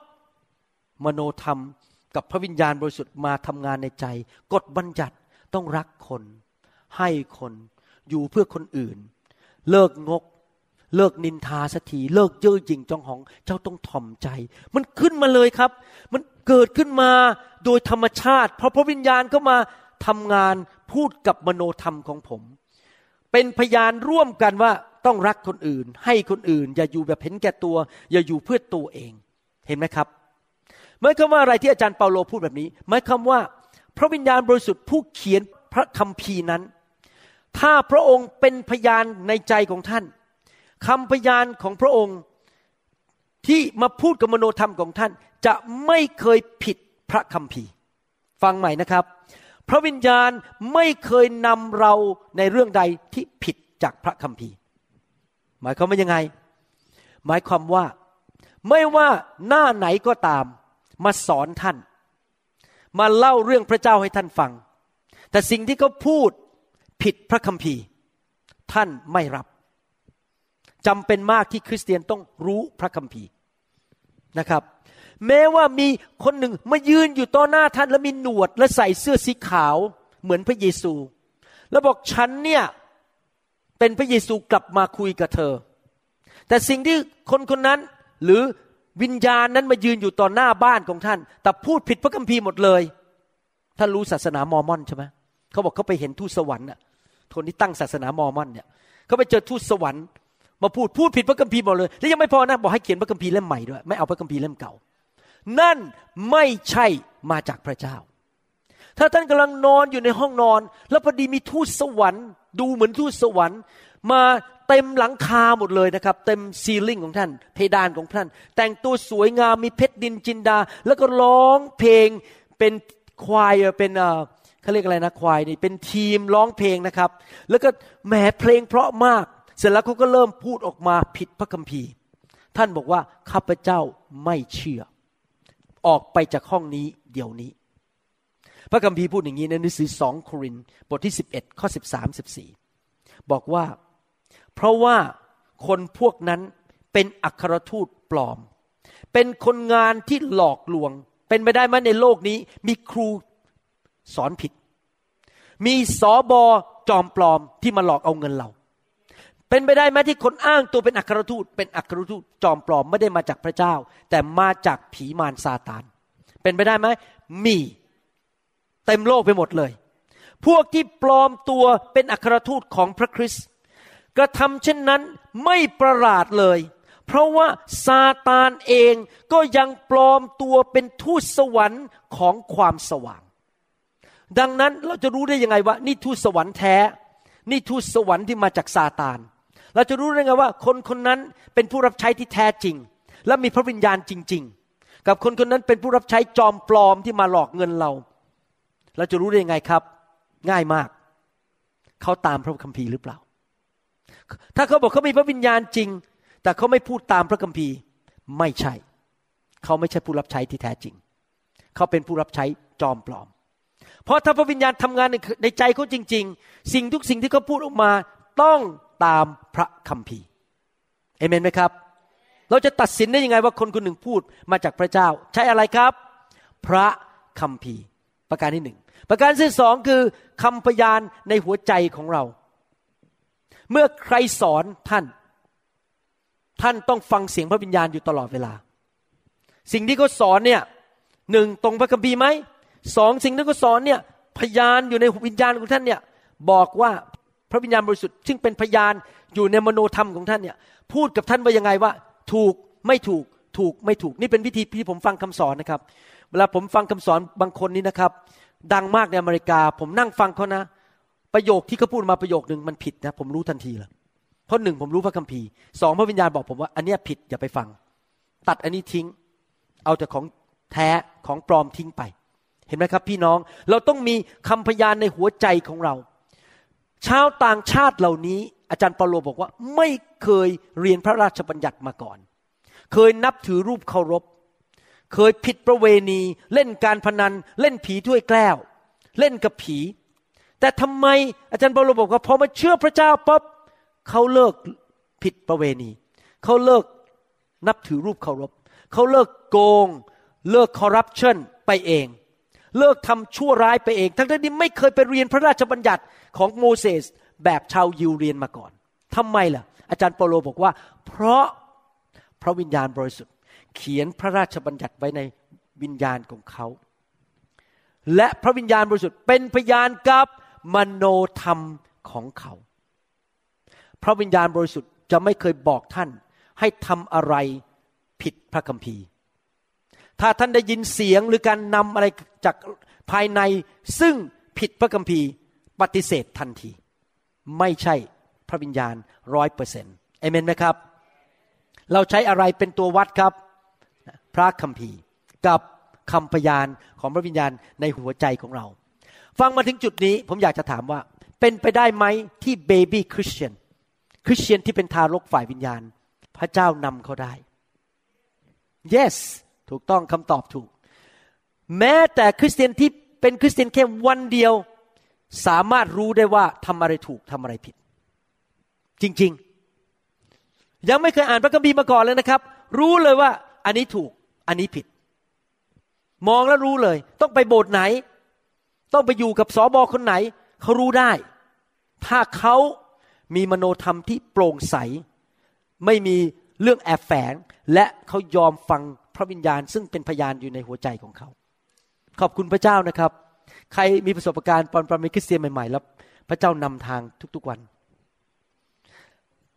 มโนธรรมกับพระวิญญาณบริสุทธิ์มาทำงานในใจ กฎบัญญัติต้องรักคน ให้คนอยู่เพื่อคนอื่น เลิกงก เลิกนินทาสักทีเลิกเย่อหยิ่งจองหอง เจ้าต้องถ่อมใจ มันขึ้นมาเลยครับ มันเกิดขึ้นมาโดยธรรมชาติ เพราะพระวิญญาณก็มาทำงานพูดกับมโนธรรมของผม เป็นพยานร่วมกันว่าต้องรักคนอื่น ให้คนอื่น อย่าอยู่แบบเห็นแก่ตัว อย่าอยู่เพื่อตัวเองเห็นไหมครับหมายความว่าอะไรที่อาจารย์เปาโลพูดแบบนี้หมายความว่า พระวิญญาณบริสุทธิ์ผู้เขียนพระคัมภีร์นั้น ถ้าพระองค์เป็นพยานในใจของท่าน คำพยานของพระองค์ที่มาพูดกับมโนธรรมของท่าน จะไม่เคยผิดพระคัมภีร์ ฟังใหม่นะครับ พระวิญญาณไม่เคยนำเราในเรื่องใดที่ผิดจากพระคัมภีร์ หมายความว่ายังไง หมายความว่าไม่ว่าหน้าไหนก็ตาม มาสอนท่าน มาเล่าเรื่องพระเจ้าให้ท่านฟัง แต่สิ่งที่เขาพูดผิดพระคัมภีร์ ท่านไม่รับ จำเป็นมากที่คริสเตียนต้องรู้พระคัมภีร์นะครับ แม้ว่ามีคนหนึ่งมายืนอยู่ต่อหน้าท่านแล้วมีหนวด และใส่เสื้อสีขาวเหมือนพระเยซู แล้วบอกฉันเนี่ยเป็นพระเยซูกลับมาคุยกับเธอ แต่สิ่งที่คนคนนั้นหรือวิญญาณนั้นมายืนอยู่ต่อหน้าบ้านของท่าน แต่พูดผิดพระคัมภีร์หมดเลยท่านรู้ศาสนามอร์มอนใช่ไหมเขาบอกเขาไปเห็นทูตสวรรค์น่ะคนที่ตั้งศาสนามอร์มอนเนี่ยเขาไปเจอทูตสวรรค์ มาพูดพูดผิดพระคัมภีร์หมดเลย แล้วยังไม่พอนะบอกให้เขียนพระคัมภีร์เล่มใหม่ด้วยไม่เอาพระคัมภีร์เล่มเก่า นั่นไม่ใช่มาจากพระเจ้า ถ้าท่านกำลังนอนอยู่ในห้องนอน แล้วพอดีมีทูตสวรรค์ ดูเหมือนทูตสวรรค์ มาเต็มหลังคาหมดเลยนะครับ เต็ม ceiling ของท่าน เพดานของท่าน แต่งตัวสวยงามมีเพชรนิลจินดา แล้วก็ร้องเพลงเป็นควายเป็นเอ่อเขาเรียกอะไรนะควายนี่เป็นทีมร้องเพลงนะครับ แล้วก็แหมเพลงเพราะมาก เสร็จแล้วเขาก็เริ่มพูดออกมาผิดพระคัมภีร์ ท่านบอกว่าข้าพเจ้าไม่เชื่อ ออกไปจากห้องนี้เดี๋ยวนี้ พระคัมภีร์พูดอย่างนี้ในหนังสือสองโครินธ์บทที่ 11 ข้อ 13 14 บอกว่า เพราะว่าคนพวกนั้นเป็นอัครทูตปลอม เป็นคนงานที่หลอกลวง เป็นไปได้ไหมในโลกนี้ มีครูสอนผิด มีสอบอจอมปลอมที่มาหลอกเอาเงินเรา เป็นไปได้ไหมที่คนอ้างตัวเป็นอัครทูต เป็นอัครทูตจอมปลอมไม่ได้มาจากพระเจ้า แต่มาจากผีมารซาตาน เป็นไปได้ไหมมีเต็มโลกไปหมดเลย พวกที่ปลอมตัวเป็นอัครทูตของพระคริสต์กระทำเช่นนั้นไม่ประหลาดเลย เพราะว่าซาตานเองก็ยังปลอมตัวเป็นทูตสวรรค์ของความสว่าง ดังนั้นเราจะรู้ได้ยังไงว่า นี่ทูตสวรรค์แท้ นี่ทูตสวรรค์ที่มาจากซาตาน เราจะรู้ได้ไงว่า คนคนนั้นเป็นผู้รับใช้ที่แท้จริง และมีพระวิญญาณจริง ๆ กับคนคนนั้นเป็นผู้รับใช้จอมปลอมที่มาหลอกเงินเรา เราจะรู้ได้ยังไงครับ ง่ายมาก เขาตามพระคัมภีร์หรือเปล่า ถ้าเขาบอกเขามีพระวิญญาณจริง แต่เขาไม่พูดตามพระคัมภีร์ไม่ใช่ เขาไม่ใช่ผู้รับใช้ที่แท้จริง เขาเป็นผู้รับใช้จอมปลอมเพราะถ้าพระวิญญาณทำงานในในใจเขาจริง ๆ สิ่งทุกสิ่งที่เขาพูดออกมา ต้อง ตามพระคัมภีร์เอเมนไหมครับ เราจะตัดสินได้ยังไงว่าคนคนหนึ่งพูดมาจากพระเจ้า ใช้อะไรครับ พระคัมภีร์ ประการที่หนึ่งประการที่สองคือคำพยานในหัวใจของเรา เมื่อใครสอนท่าน ท่านต้องฟังเสียงพระวิญญาณอยู่ตลอดเวลา สิ่งที่เขาสอนเนี่ยหนึ่งตรงพระคัมภีร์ไหมสองสิ่งที่เขาสอนเนี่ยพยานอยู่ในวิญญาณของท่านเนี่ยบอกว่า พระวิญญาณบริสุทธิ์ซึ่งเป็นพยานอยู่ในมโนธรรมของท่านเนี่ยพูดกับท่านว่ายังไงว่า ถูกไม่ถูกถูกไม่ถูกนี่เป็นวิธีที่ผมฟังคำสอนนะครับ เวลาผมฟังคำสอนบางคนนี่นะครับ ดังมากในอเมริกา ผมนั่งฟังเขานะ ประโยคที่เขาพูดมาประโยคหนึ่งมันผิดนะ ผมรู้ทันทีเลยเพราะหนึ่งผมรู้พระคัมภีร์สองพระวิญญาณบอกผมว่าอันนี้ผิดอย่าไปฟัง ตัดอันนี้ทิ้ง เอาแต่ของแท้ของปลอมทิ้งไป เห็นไหมครับ พี่น้องเราต้องมีคำพยานในหัวใจของเรา ชาวต่างชาติเหล่านี้ อาจารย์เปาโลบอกว่าไม่เคยเรียนพระราชบัญญัติมาก่อน เคยนับถือรูปเคารพ เคยผิดประเวณีเล่นการพนัน เล่นผีถ้วยแก้ว เล่นกับผี แต่ทำไมอาจารย์เปาโลบอกว่าพอมาเชื่อพระเจ้าปั๊บเขาเลิกผิดประเวณี เขาเลิกนับถือรูปเคารพ เขาเลิกโกง เลิกคอร์รัปชันไปเอง เลิกทำชั่วร้ายไปเอง ทั้งที่ไม่เคยไปเรียนพระราชบัญญัติของโมเสสแบบชาวยิวเรียนมาก่อนทำไมล่ะ อาจารย์เปโลบอกว่า เพราะพระวิญญาณบริสุทธิ์ เขียนพระราชบัญญัติไว้ในวิญญาณของเขา และพระวิญญาณบริสุทธิ์เป็นพยานกับมโนธรรมของเขา พระวิญญาณบริสุทธิ์จะไม่เคยบอกท่านให้ทำอะไรผิดพระคัมภีร์ ถ้าท่านได้ยินเสียงหรือการนำอะไรจากภายใน ซึ่งผิดพระคัมภีร์ปฏิเสธทันที ไม่ใช่พระวิญญาณร้อยเปอร์เซ็นต์เอเมนไหมครับ เราใช้อะไรเป็นตัววัดครับ พระคัมภีร์กับคำพยานของพระวิญญาณในหัวใจของเรา ฟังมาถึงจุดนี้ผมอยากจะถามว่า เป็นไปได้ไหมที่เบบี้คริสเตียนคริสเตียนที่เป็นทารกฝ่ายวิญญาณ พระเจ้านำเขาได้ yes ถูกต้องคำตอบถูก แม้แต่คริสเตียนที่เป็นคริสเตียนแค่วันเดียว สามารถรู้ได้ว่าทำอะไรถูกทำอะไรผิด จริง ๆ ยังไม่เคยอ่านพระคัมภีร์มาก่อนเลยนะครับ รู้เลยว่า อันนี้ถูก อันนี้ผิด มองแล้วรู้เลย ต้องไปโบสถ์ไหน ต้องไปอยู่กับสอบอคนไหน เขารู้ได้ ถ้าเขามีมโนธรรมที่โปร่งใส ไม่มีเรื่องแอบแฝง และเขายอมฟัง พระวิญญาณซึ่งเป็นพยานอยู่ในหัวใจของเขา ขอบคุณพระเจ้านะครับ ใครมีประสบการณ์ตอนเป็นคริสเตียนใหม่ๆแล้วพระเจ้านำทางทุกๆวัน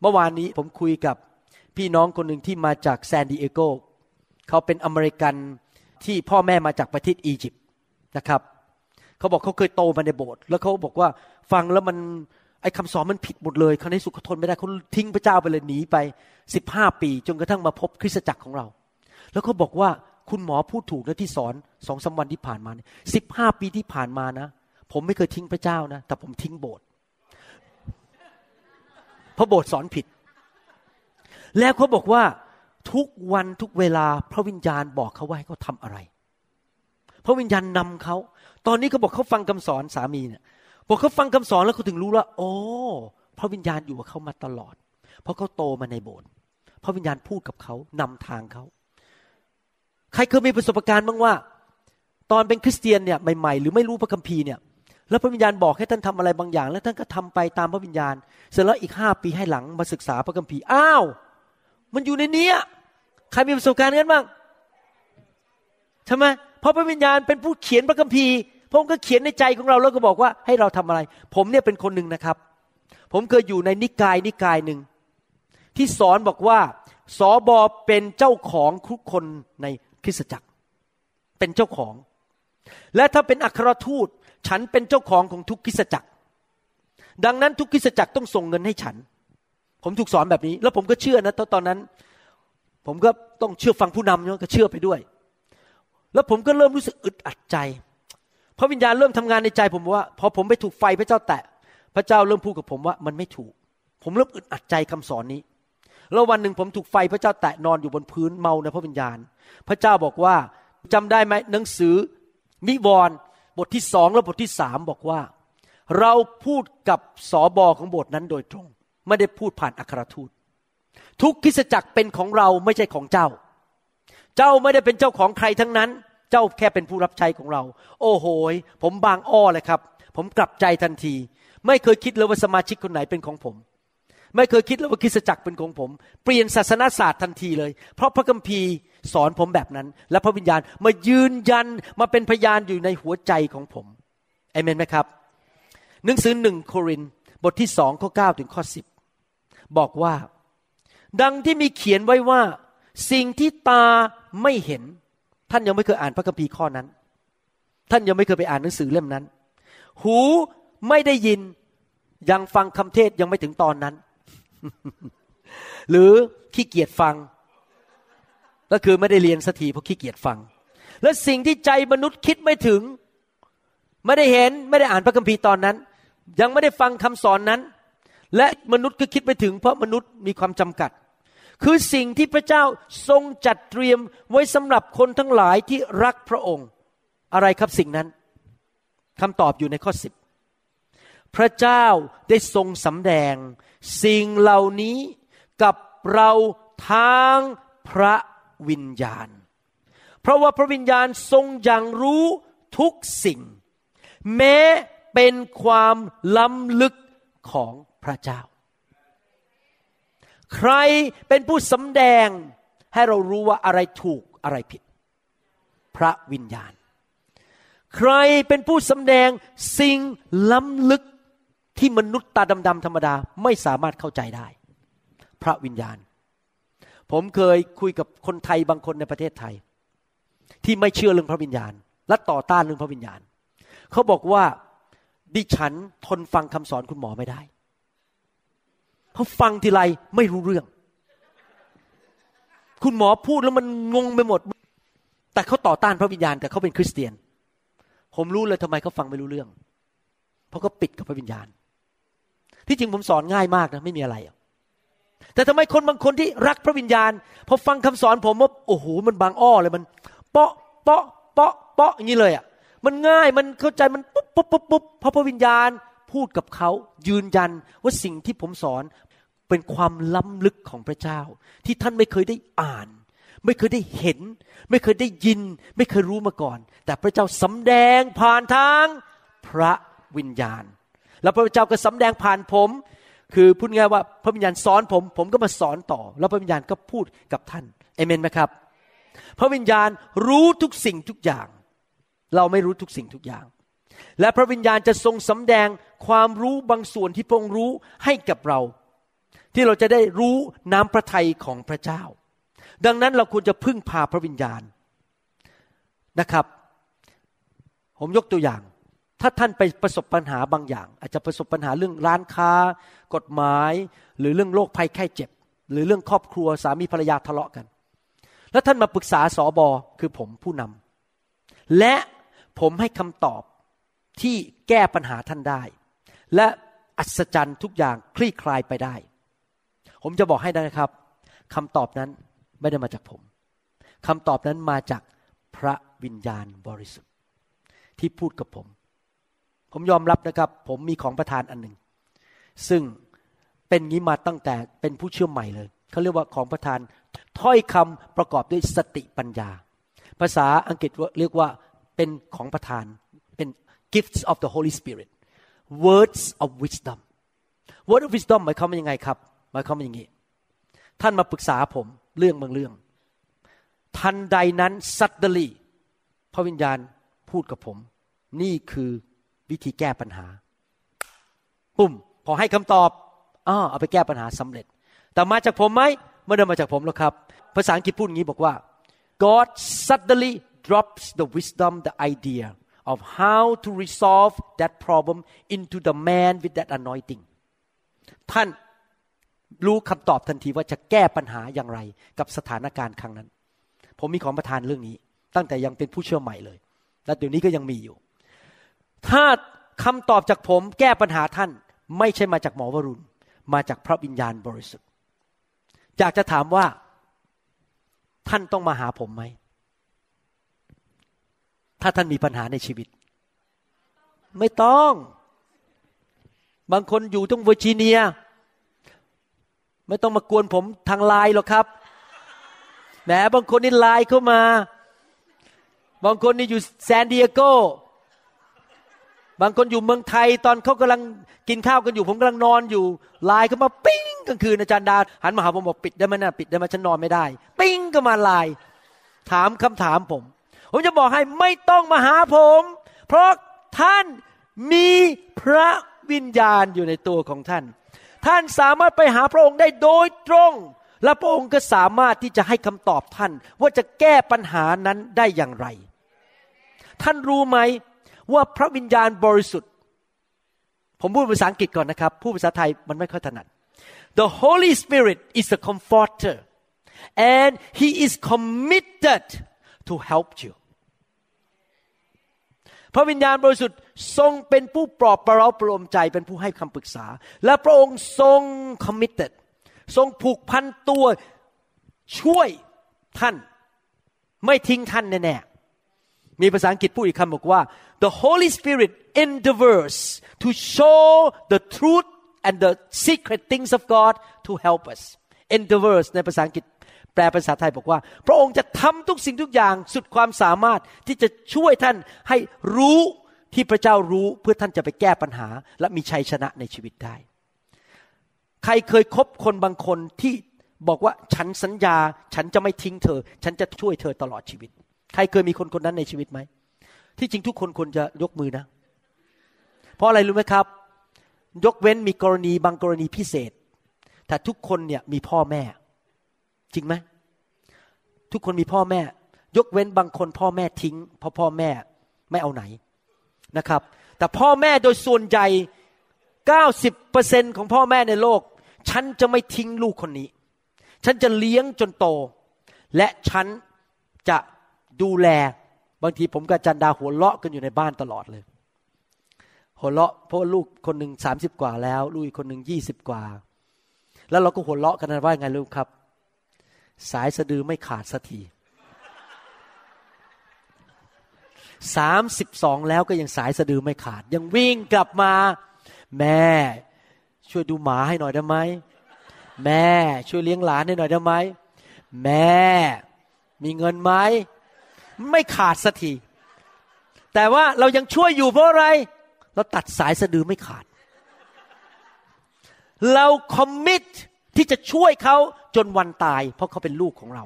เมื่อวานนี้ผมคุยกับพี่น้องคนหนึ่งที่มาจากแซนดิเอโกเขาเป็นอเมริกันที่พ่อแม่มาจากประเทศอียิปต์นะครับเขาบอกเขาเคยโตมาในโบสถ์แล้วเขาบอกว่าฟังแล้วมันไอ้คำสอนมันผิดหมดเลยเขาในสุขทนไม่ได้เขาทิ้งพระเจ้าไปเลยหนีไปสิบห้าปี จนกระทั่งมาพบคริสตจักรของเรา แล้วเขาบอกว่าคุณหมอพูดถูกนะที่สอนสองสาวันที่ผ่านมาสิบห้าปีที่ผ่านมานะ ผมไม่เคยทิ้งพระเจ้านะ แต่ผมทิ้งโบสถ์เพราะโบสถ์สอนผิด แล้วเขาบอกว่าทุกวันทุกเวลาพระวิญญาณบอกเขาว่าให้เขาทำอะไร พระวิญญาณนำเขาตอนนี้เขาบอกเขาฟังคำสอนสามีเนี่ยบอกเขาฟังคำสอนแล้วเขาถึงรู้ว่าโอ้พระวิญญาณอยู่กับเขามาตลอด เพราะเขาโตมาในโบสถ์พระวิญญาณพูดกับเขานำทางเขา ใครเคยมีประสบการณ์บ้างว่า ตอนเป็นคริสเตียนเนี่ยใหม่ๆ หรือไม่รู้พระคัมภีร์เนี่ยแล้วพระวิญญาณบอกให้ท่านทำอะไรบางอย่าง แล้วท่านก็ทำไปตามพระวิญญาณ เสร็จแล้วอีกห้าปีให้หลังมาศึกษาพระคัมภีร์อ้าว มันอยู่ในเนี้ยใครมีประสบการณ์นั้นบ้างใช่ไหมเพราะพระวิญญาณเป็นผู้เขียนพระคัมภีร์พระองค์ก็เขียนในใจของเราแล้วก็บอกว่าให้เราทำอะไร ผมเนี่ยเป็นคนหนึ่งนะครับ ผมเคยอยู่ในนิกายนิกายหนึ่งที่สอนบอกว่าสอบอเป็นเจ้าของทุกคนใน คริสตจักร เป็นเจ้าของ และถ้าเป็นอัครทูต ฉันเป็นเจ้าของของทุกคริสตจักร ดังนั้นทุกคริสตจักรต้องส่งเงินให้ฉัน ผมถูกสอนแบบนี้ แล้วผมก็เชื่อนะตอนนั้น ผมก็ต้องเชื่อฟังผู้นำเนาะก็เชื่อไปด้วย แล้วผมก็เริ่มรู้สึกอึดอัดใจพระวิญญาณเริ่มทำงานในใจผมว่า พอผมไปถูกไฟพระเจ้าแตะ พระเจ้าเริ่มพูดกับผมว่ามันไม่ถูก ผมเริ่มอึดอัดใจคำสอนนี้ แล้ววันหนึ่งผมถูกไฟพระเจ้าแตะนอนอยู่บนพื้นเมาในพระวิญญาณ พระเจ้าบอกว่าจำได้ไหมหนังสือนิวรณ์บทที่สองและบทที่สามบอกว่า เราพูดกับสอบอของบทนั้นโดยตรง ไม่ได้พูดผ่านอัครทูต ทุกคิสจักรเป็นของเราไม่ใช่ของเจ้า เจ้าไม่ได้เป็นเจ้าของใครทั้งนั้น เจ้าแค่เป็นผู้รับใช้ของเรา โอ้โหยผมบางอ้อเลยครับ ผมกลับใจทันที ไม่เคยคิดเลยว่าสมาชิกคนไหนเป็นของผม ไม่เคยคิดเลยว่าคริสตจักรเป็นของผม เปลี่ยนศาสนาศาสตร์ทันทีเลย เพราะพระคัมภีร์สอนผมแบบนั้น และพระวิญญาณมายืนยันมาเป็นพยานอยู่ในหัวใจของผมเอเมนไหมครับ หนังสือหนึ่งโครินบทที่สองข้อเก้าถึงข้อสิบบอกว่า ดังที่มีเขียนไว้ว่า สิ่งที่ตาไม่เห็น ท่านยังไม่เคยอ่านพระคัมภีร์ข้อนั้น ท่านยังไม่เคยไปอ่านหนังสือเล่มนั้น หูไม่ได้ยินยังฟังคำเทศยังไม่ถึงตอนนั้น หรือขี้เกียจฟัง ก็คือไม่ได้เรียนสักทีเพราะขี้เกียจฟัง และสิ่งที่ใจมนุษย์คิดไม่ถึง ไม่ได้เห็นไม่ได้อ่านพระคัมภีร์ตอนนั้น ยังไม่ได้ฟังคำสอนนั้น และมนุษย์ก็คิดไม่ถึง เพราะมนุษย์มีความจำกัด คือสิ่งที่พระเจ้าทรงจัดเตรียมไว้สำหรับคนทั้งหลายที่รักพระองค์ อะไรครับสิ่งนั้นคำตอบอยู่ในข้อสิบ พระเจ้าได้ทรงสำแดง สิ่งเหล่านี้กับเราทางพระวิญญาณ เพราะว่าพระวิญญาณทรงอย่างรู้ทุกสิ่ง แม้เป็นความล้ำลึกของพระเจ้า ใครเป็นผู้สำแดงให้เรารู้ว่าอะไรถูกอะไรผิด พระวิญญาณ ใครเป็นผู้สำแดงสิ่งล้ำลึก ที่มนุษย์ตาดำๆธรรมดาไม่สามารถเข้าใจได้ พระวิญญาณ ผมเคยคุยกับคนไทยบางคนในประเทศไทย ที่ไม่เชื่อเรื่องพระวิญญาณ และต่อต้านเรื่องพระวิญญาณ เขาบอกว่าดิฉันทนฟังคำสอนคุณหมอไม่ได้เพราฟังทีไรไม่รู้เรื่อง คุณหมอพูดแล้วมันงงไปหมด แต่เขาต่อต้านพระวิญญาณแต่เขาเป็นคริสเตียน ผมรู้เลยทำไมเขาฟังไม่รู้เรื่อง เพราะเขาปิดกับพระวิญญาณ ที่จริงผมสอนง่ายมากนะไม่มีอะไร แต่ทำไมคนบางคนที่รักพระวิญญาณพอฟังคำสอนผมว่าโอ้โหมันบางอ้อเลยมัน เปาะเปาะเปาะเปาะอย่างนี้เลยอะมันง่ายมันเข้าใจมันปุ๊บปุ๊บปุ๊บปุ๊บเพราะพระวิญญาณพูดกับเขายืนยันว่าสิ่งที่ผมสอนเป็นความล้ำลึกของพระเจ้า ที่ท่านไม่เคยได้อ่าน ไม่เคยได้เห็น ไม่เคยได้ยิน ไม่เคยรู้มาก่อน แต่พระเจ้าสำแดงผ่านทางพระวิญญาณ แล้วพระเจ้าก็สำแดงผ่านผม คือพูดง่ายว่าพระวิญญาณสอนผม ผมก็มาสอนต่อ แล้วพระวิญญาณก็พูดกับท่านเอเมนไหมครับ พระวิญญาณรู้ทุกสิ่งทุกอย่าง เราไม่รู้ทุกสิ่งทุกอย่าง และพระวิญญาณจะทรงสำแดงความรู้บางส่วนที่พระองค์รู้ให้กับเรา ที่เราจะได้รู้น้ำพระทัยของพระเจ้า ดังนั้นเราควรจะพึ่งพาพระวิญญาณนะครับ ผมยกตัวอย่าง ถ้าท่านไปประสบปัญหาบางอย่าง อาจจะประสบปัญหาเรื่องร้านค้า กฎหมาย หรือเรื่องโรคภัยไข้เจ็บ หรือเรื่องครอบครัวสามีภรรยาทะเลาะกัน แล้วท่านมาปรึกษาสอบอคือผมผู้นำและผมให้คำตอบที่แก้ปัญหาท่านได้ และอัศจรรย์ทุกอย่างคลี่คลายไปได้ ผมจะบอกให้นะครับคำตอบนั้นไม่ได้มาจากผมคำตอบนั้นมาจากพระวิญญาณบริสุทธิ์ ที่พูดกับผม ผมยอมรับนะครับ ผมมีของประทานอันหนึ่ง ซึ่งเป็นงี้มาตั้งแต่เป็นผู้เชื่อใหม่เลย เขาเรียกว่าของประทานถ้อยคำประกอบด้วยสติปัญญา ภาษาอังกฤษเรียกว่าเป็นของประทานเป็น gifts of the Holy Spirit words of wisdom word of wisdom หมายความว่ายังไงครับ หมายความว่าอย่างนี้ ท่านมาปรึกษาผมเรื่องบางเรื่อง ทันใดนั้น suddenly พระวิญญาณพูดกับผม นี่คือ วิธีแก้ปัญหา ปุ่ม พอให้คำตอบอ้อเอาไปแก้ปัญหาสำเร็จ แต่มาจากผมไหมไม่ได้มาจากผมหรอกครับ ภาษาอังกฤษพูดอย่างนี้บอกว่า God suddenly drops the wisdom the idea of how to resolve that problem into the man with that anointing ท่านรู้คำตอบทันทีว่าจะแก้ปัญหาอย่างไรกับสถานการณ์ครั้งนั้น ผมมีของประทานเรื่องนี้ ตั้งแต่ยังเป็นผู้เชื่อใหม่เลย และเดี๋ยวนี้ก็ยังมีอยู่ ถ้าคำตอบจากผมแก้ปัญหาท่านไม่ใช่มาจากหมอวรุณ มาจากพระวิญญาณบริสุทธิ์ อยากจะถามว่าท่านต้องมาหาผมไหม ถ้าท่านมีปัญหาในชีวิต ไม่ต้อง บางคนอยู่ตรงเวอร์จิเนีย ไม่ต้องมากวนผมทางไลน์หรอกครับ แหมบางคนนี่ไลน์เข้ามา บางคนนี่อยู่แซนดิเอโก บางคนอยู่เมืองไทยตอนเขากำลังกินข้าวกันอยู่ผมกำลังนอนอยู่ไลน์เข้ามาปิ้งกลางคืนอาจารย์ดาหันมาหาผมบอกปิดได้ไหมนะปิดได้ไหมฉันนอนไม่ได้ ปิ้งก็มาไลน์ถามคำถามผม ผมจะบอกให้ไม่ต้องมาหาผม เพราะท่านมีพระวิญญาณอยู่ในตัวของท่าน ท่านสามารถไปหาพระองค์ได้โดยตรง และพระองค์ก็สามารถที่จะให้คำตอบท่าน ว่าจะแก้ปัญหานั้นได้อย่างไร ท่านรู้ไหม ว่าพระวิญญาณบริสุทธิ์ ผมพูดภาษาอังกฤษก่อนนะครับ พูดภาษาไทยมันไม่ค่อยถนัด The Holy Spirit is a comforter and he is committed to help you พระวิญญาณบริสุทธิ์ทรงเป็นผู้ปลอบประเราประโลมใจเป็นผู้ให้คำปรึกษา และพระองค์ทรง committed ทรงผูกพันตัวช่วยท่าน ไม่ทิ้งท่านแน่ๆมีภาษาอังกฤษพูดอีกคำบอกว่า the Holy Spirit endeavors to show the truth and the secret things of God to help us endeavors ในภาษาอังกฤษ แปลภาษาไทยบอกว่า พระองค์จะทำทุกสิ่งทุกอย่างสุดความสามารถที่จะช่วยท่านให้รู้ที่พระเจ้ารู้เพื่อท่านจะไปแก้ปัญหา และมีชัยชนะในชีวิตได้ ใครเคยคบคนบางคนที่บอกว่าฉันสัญญา ฉันจะไม่ทิ้งเธอ ฉันจะช่วยเธอตลอดชีวิต ใครเคยมีคนคนนั้นในชีวิตไหม ที่จริงทุกคนควรจะยกมือนะ เพราะอะไรรู้ไหมครับ ยกเว้นมีกรณีบางกรณีพิเศษ แต่ทุกคนเนี่ยมีพ่อแม่ จริงไหมทุกคนมีพ่อแม่ ยกเว้นบางคนพ่อแม่ทิ้ง เพราะพ่อแม่ไม่เอาไหนนะครับ แต่พ่อแม่โดยส่วนใหญ่90%ของพ่อแม่ในโลก ฉันจะไม่ทิ้งลูกคนนี้ ฉันจะเลี้ยงจนโต และฉันจะดูแล บางทีผมกับจันดาหัวเราะกันอยู่ในบ้านตลอดเลย หัวเราะเพราะาลูกคนหนึ่งสามสิบกว่าแล้ว ลูกอีกคนหนึ่งยี่สิบกว่า แล้วเราก็หัวเราะกันว่าไงลูกครับ สายสะดือไม่ขาดสักทีสามสิบสองแล้วก็ยังสายสะดือไม่ขาด ยังวิ่งกลับมา แม่ ช่วยดูหมาให้หน่อยได้ไหมแม่ช่วยเลี้ยงหลานให้หน่อยได้ไหมแม่ มีเงินไหม ไม่ขาดสักที แต่ว่าเรายังช่วยอยู่เพราะอะไร เราตัดสายสะดือไม่ขาด เราคอมมิตที่จะช่วยเขาจนวันตาย เพราะเขาเป็นลูกของเรา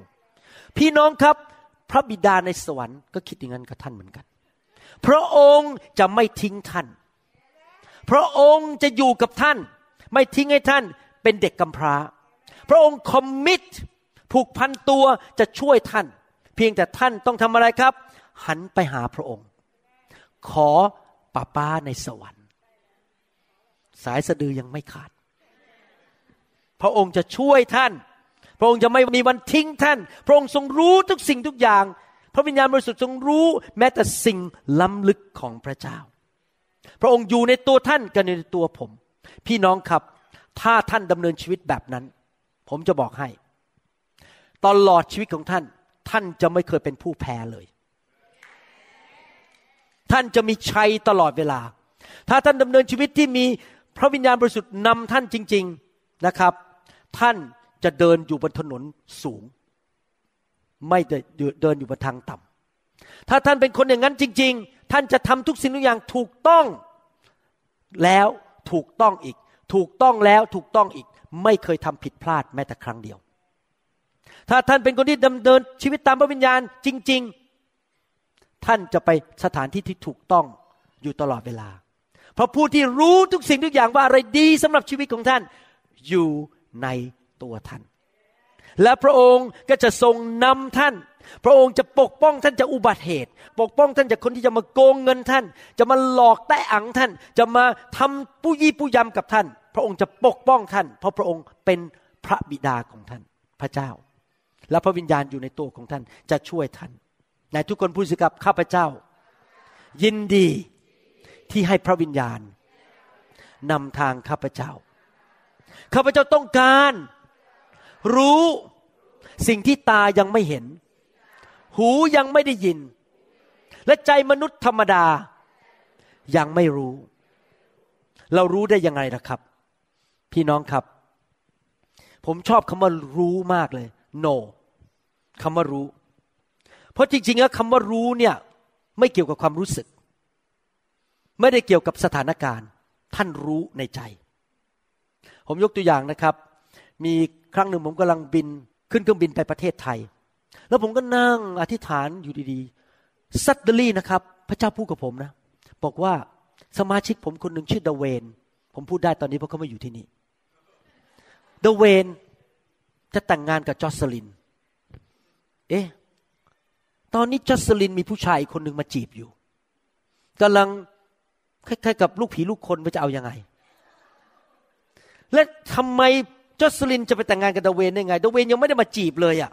พี่น้องครับพระบิดาในสวรรค์ก็คิดอย่างนั้นกับท่านเหมือนกัน พระองค์จะไม่ทิ้งท่าน พระองค์จะอยู่กับท่าน ไม่ทิ้งให้ท่านเป็นเด็กกำพร้า พระองค์คอมมิตผูกพันตัวจะช่วยท่าน เพียงแต่ท่านต้องทำอะไรครับ หันไปหาพระองค์ ขอป้าป้าในสวรรค์ สายสะดือยังไม่ขาด พระองค์จะช่วยท่าน พระองค์จะไม่มีวันทิ้งท่าน พระองค์ทรงรู้ทุกสิ่งทุกอย่าง พระวิญญาณบริสุทธิ์ทรงรู้แม้แต่สิ่งล้ำลึกของพระเจ้า พระองค์อยู่ในตัวท่านกับในตัวผม พี่น้องครับ ถ้าท่านดำเนินชีวิตแบบนั้น ผมจะบอกให้ ตลอดชีวิตของท่าน ท่านจะไม่เคยเป็นผู้แพ้เลย ท่านจะมีชัยตลอดเวลา ถ้าท่านดำเนินชีวิตที่มีพระวิญญาณบริสุทธิ์นำท่านจริง ๆนะครับ ท่านจะเดินอยู่บนถนนสูง ไม่ได้เดินอยู่บนทางต่ำถ้าท่านเป็นคนอย่างนั้นจริง ๆ ท่านจะทำทุกสิ่งทุกอย่างถูกต้องแล้วถูกต้องอีก ถูกต้องแล้วถูกต้องอีก ไม่เคยทำผิดพลาดแม้แต่ครั้งเดียว ถ้าท่านเป็นคนที่ดำเนินชีวิตตามพระวิญญาณจริง ๆ ท่านจะไปสถานที่ที่ถูกต้องอยู่ตลอดเวลา เพราะผู้ที่รู้ทุกสิ่งทุกอย่างว่าอะไรดีสำหรับชีวิตของท่านอยู่ในตัวท่าน และพระองค์ก็จะทรงนำท่าน พระองค์จะปกป้องท่านจากอุบัติเหตุ ปกป้องท่านจากคนที่จะมาโกงเงินท่าน จะมาหลอกแตะอังท่าน จะมาทำผู้ยี่ผู้ยำกับท่าน พระองค์จะปกป้องท่าน เพราะพระองค์เป็นพระบิดาของท่าน พระเจ้า และพระวิญญาณอยู่ในตัวของท่านจะช่วยท่านในทุกคนพูดสิครับข้าพเจ้า ยินดีที่ให้พระวิญญาณนำทางข้าพเจ้า ข้าพเจ้าต้องการ รู้สิ่งที่ตายังไม่เห็น หูยังไม่ได้ยิน และใจมนุษย์ธรรมดา ยังไม่รู้ เรารู้ได้ยังไงล่ะครับ พี่น้องครับ ผมชอบคำว่ารู้มากเลย no คำว่ารู้ เพราะจริงๆแล้วคำว่ารู้เนี่ยไม่เกี่ยวกับความรู้สึก ไม่ได้เกี่ยวกับสถานการณ์ ท่านรู้ในใจ ผมยกตัวอย่างนะครับ มีครั้งหนึ่งผมกำลังบินขึ้นเครื่องบินไปประเทศไทย แล้วผมก็นั่งอธิษฐานอยู่ดีๆซัดเดลี่นะครับ พระเจ้าพูดกับผมนะ บอกว่าสมาชิกผมคนหนึ่งชื่อเดเวน ผมพูดได้ตอนนี้เพราะเขาไม่อยู่ที่นี่ เดเวน จะแต่งงานกับจอสลิน เอ๊ะ ตอนนี้จอสลินมีผู้ชายอีกคนหนึ่งมาจีบอยู่กำลังคล้ายๆกับลูกผีลูกคนว่าจะเอาอยัางไง และทำไมจอสลินจะไปแต่งงานกับดาเวนได้ไงดาเวนยังไม่ได้มาจีบเลยอะ่ะ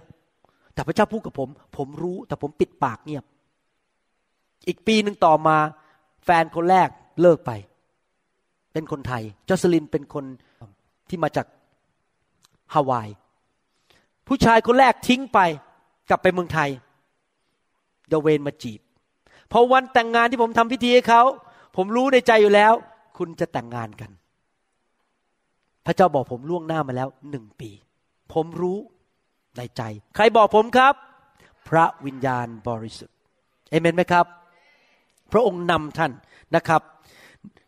แต่พระเจ้าพูดกับผม ผมรู้แต่ผมปิดปากเงียบ อีกปีหนึ่งต่อมา แฟนคนแรกเลิกไป เป็นคนไทยจอสลินเป็นคนที่มาจากฮาวาย ผู้ชายคนแรกทิ้งไป กลับไปเมืองไทยเดเวนมาจีบ พอวันแต่งงานที่ผมทำพิธีให้เขา ผมรู้ในใจอยู่แล้ว คุณจะแต่งงานกัน พระเจ้าบอกผมล่วงหน้ามาแล้วหนึ่งปี ผมรู้ในใจ ใครบอกผมครับ พระวิญญาณบริสุทธิ์เอเมนไหมครับ พระองค์นำท่านนะครับ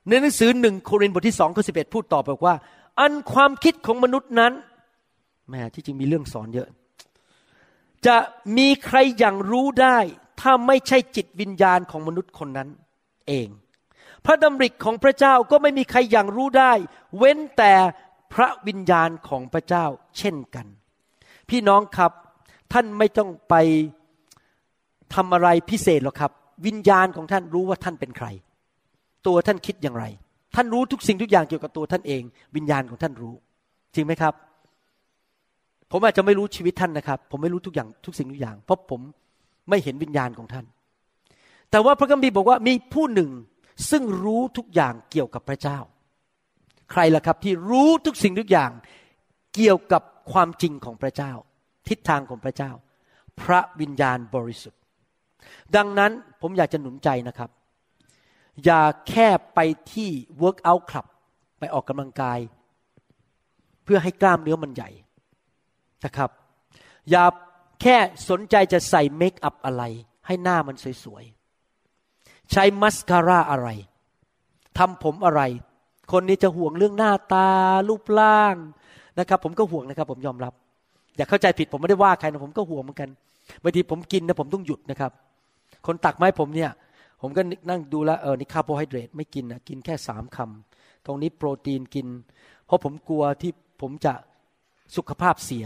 ในหนังสือหนึ่งโครินธ์บทที่สองข้อสิบเอ็ดพูดต่อบอกว่า อันความคิดของมนุษย์นั้น แม่ที่จริงมีเรื่องสอนเยอะ จะมีใครอย่างรู้ได้ ถ้าไม่ใช่จิตวิญญาณของมนุษย์คนนั้น เอง พระดำริของพระเจ้าก็ไม่มีใครอย่างรู้ได้ เว้นแต่พระวิญญาณของพระเจ้าเช่นกัน พี่น้องครับท่านไม่ต้องไปทำอะไรพิเศษหรอกครับ วิญญาณของท่านรู้ว่าท่านเป็นใคร ตัวท่านคิดอย่างไร ท่านรู้ทุกสิ่งทุกอย่างเกี่ยวกับตัวท่านเอง วิญญาณของท่านรู้ จริงไหมครับ ผมอาจจะไม่รู้ชีวิตท่านนะครับ ผมไม่รู้ทุกอย่างทุกสิ่งทุกอย่าง เพราะผมไม่เห็นวิญญาณของท่าน แต่ว่าพระคัมภีร์บอกว่ามีผู้หนึ่งซึ่งรู้ทุกอย่างเกี่ยวกับพระเจ้า ใครล่ะครับที่รู้ทุกสิ่งทุกอย่างเกี่ยวกับความจริงของพระเจ้า ทิศทางของพระเจ้า พระวิญญาณบริสุทธิ์ ดังนั้นผมอยากจะหนุนใจนะครับ อย่าแค่ไปที่ workout club ไปออกกำลังกาย เพื่อให้กล้ามเนื้อมันใหญ่ นะครับ อย่าแค่สนใจจะใส่เมคอัพอะไร ให้หน้ามันสวยๆ ใช้มัสคาร่าอะไรทำผมอะไร คนนี้จะห่วงเรื่องหน้าตา รูปร่างนะครับ ผมก็ห่วงนะครับ ผมยอมรับ อย่าเข้าใจผิดผมไม่ได้ว่าใครนะผมก็ห่วงเหมือนกันบางทีผมกินนะผมต้องหยุดนะครับ คนตักไม้ผมเนี่ย ผมก็นั่งดูแลเออนี่คาร์โบไฮเดรตไม่กินนะกินแค่สามคำตรงนี้โปรตีนกิน เพราะผมกลัวที่ผมจะสุขภาพเสีย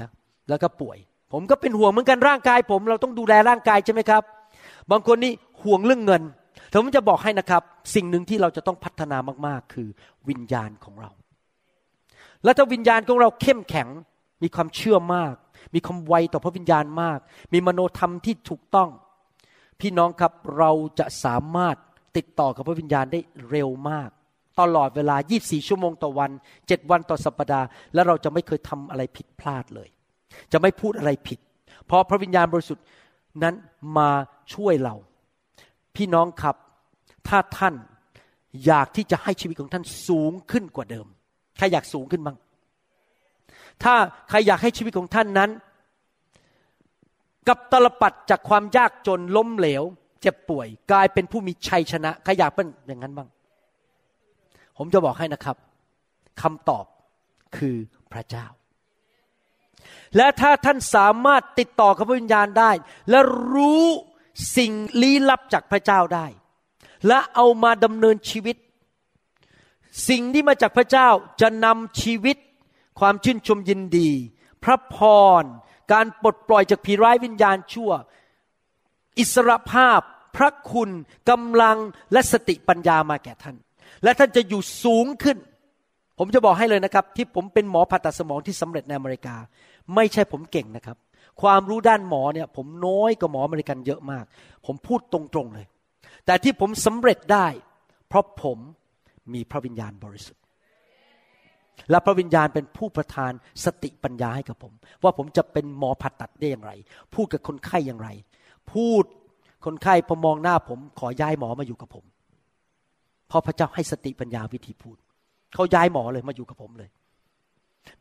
แล้วก็ป่วย ผมก็เป็นห่วงเหมือนกันร่างกาย ผมเราต้องดูแลร่างกายใช่ไหมครับ บางคนนี่ห่วงเรื่องเงินแต่ผมจะบอกให้นะครับ สิ่งหนึ่งที่เราจะต้องพัฒนามากๆ คือวิญญาณของเรา และถ้าวิญญาณของเราเข้มแข็ง มีความเชื่อมาก มีความไวต่อพระวิญญาณมาก มีมโนธรรมที่ถูกต้อง พี่น้องครับเราจะสามารถติดต่อกับพระวิญญาณได้เร็วมาก ตลอดเวลา 24 ชั่วโมงต่อวัน 7 วันต่อสัปดาห์ และเราจะไม่เคยทำอะไรผิดพลาดเลย จะไม่พูดอะไรผิด เพราะพระวิญญาณบริสุทธิ์นั้นมาช่วยเรา พี่น้องครับ ถ้าท่านอยากที่จะให้ชีวิตของท่านสูงขึ้นกว่าเดิม ใครอยากสูงขึ้นบ้าง ถ้าใครอยากให้ชีวิตของท่านนั้น กับตลปัดจากความยากจนล้มเหลว เจ็บป่วย กลายเป็นผู้มีชัยชนะ ใครอยากเป็นอย่างนั้นบ้าง ผมจะบอกให้นะครับคำตอบคือพระเจ้า และถ้าท่านสามารถติดต่อกับพระวิญญาณได้ และรู้สิ่งลี้ลับจากพระเจ้าได้ และเอามาดำเนินชีวิต สิ่งที่มาจากพระเจ้าจะนำชีวิต ความชื่นชมยินดี พระพร การปลดปล่อยจากผีร้ายวิญญาณชั่ว อิสรภาพ พระคุณกำลังและสติปัญญามาแก่ท่าน และท่านจะอยู่สูงขึ้น ผมจะบอกให้เลยนะครับ ที่ผมเป็นหมอผ่าตัดสมองที่สำเร็จในอเมริกา ไม่ใช่ผมเก่งนะครับ ความรู้ด้านหมอเนี่ยผมน้อยกว่าหมออเมริกันเยอะมาก ผมพูดตรงๆเลย แต่ที่ผมสำเร็จได้ เพราะผมมีพระวิญญาณบริสุทธิ์ และพระวิญญาณเป็นผู้ประทานสติปัญญาให้กับผม ว่าผมจะเป็นหมอผ่าตัดได้อย่างไร พูดกับคนไข้อย่างไร พูดคนไข้พอมองหน้าผม ขอย้ายหมอมาอยู่กับผม เพราะพระเจ้าให้สติปัญญาวิธีพูด เขาย้ายหมอเลยมาอยู่กับผมเลย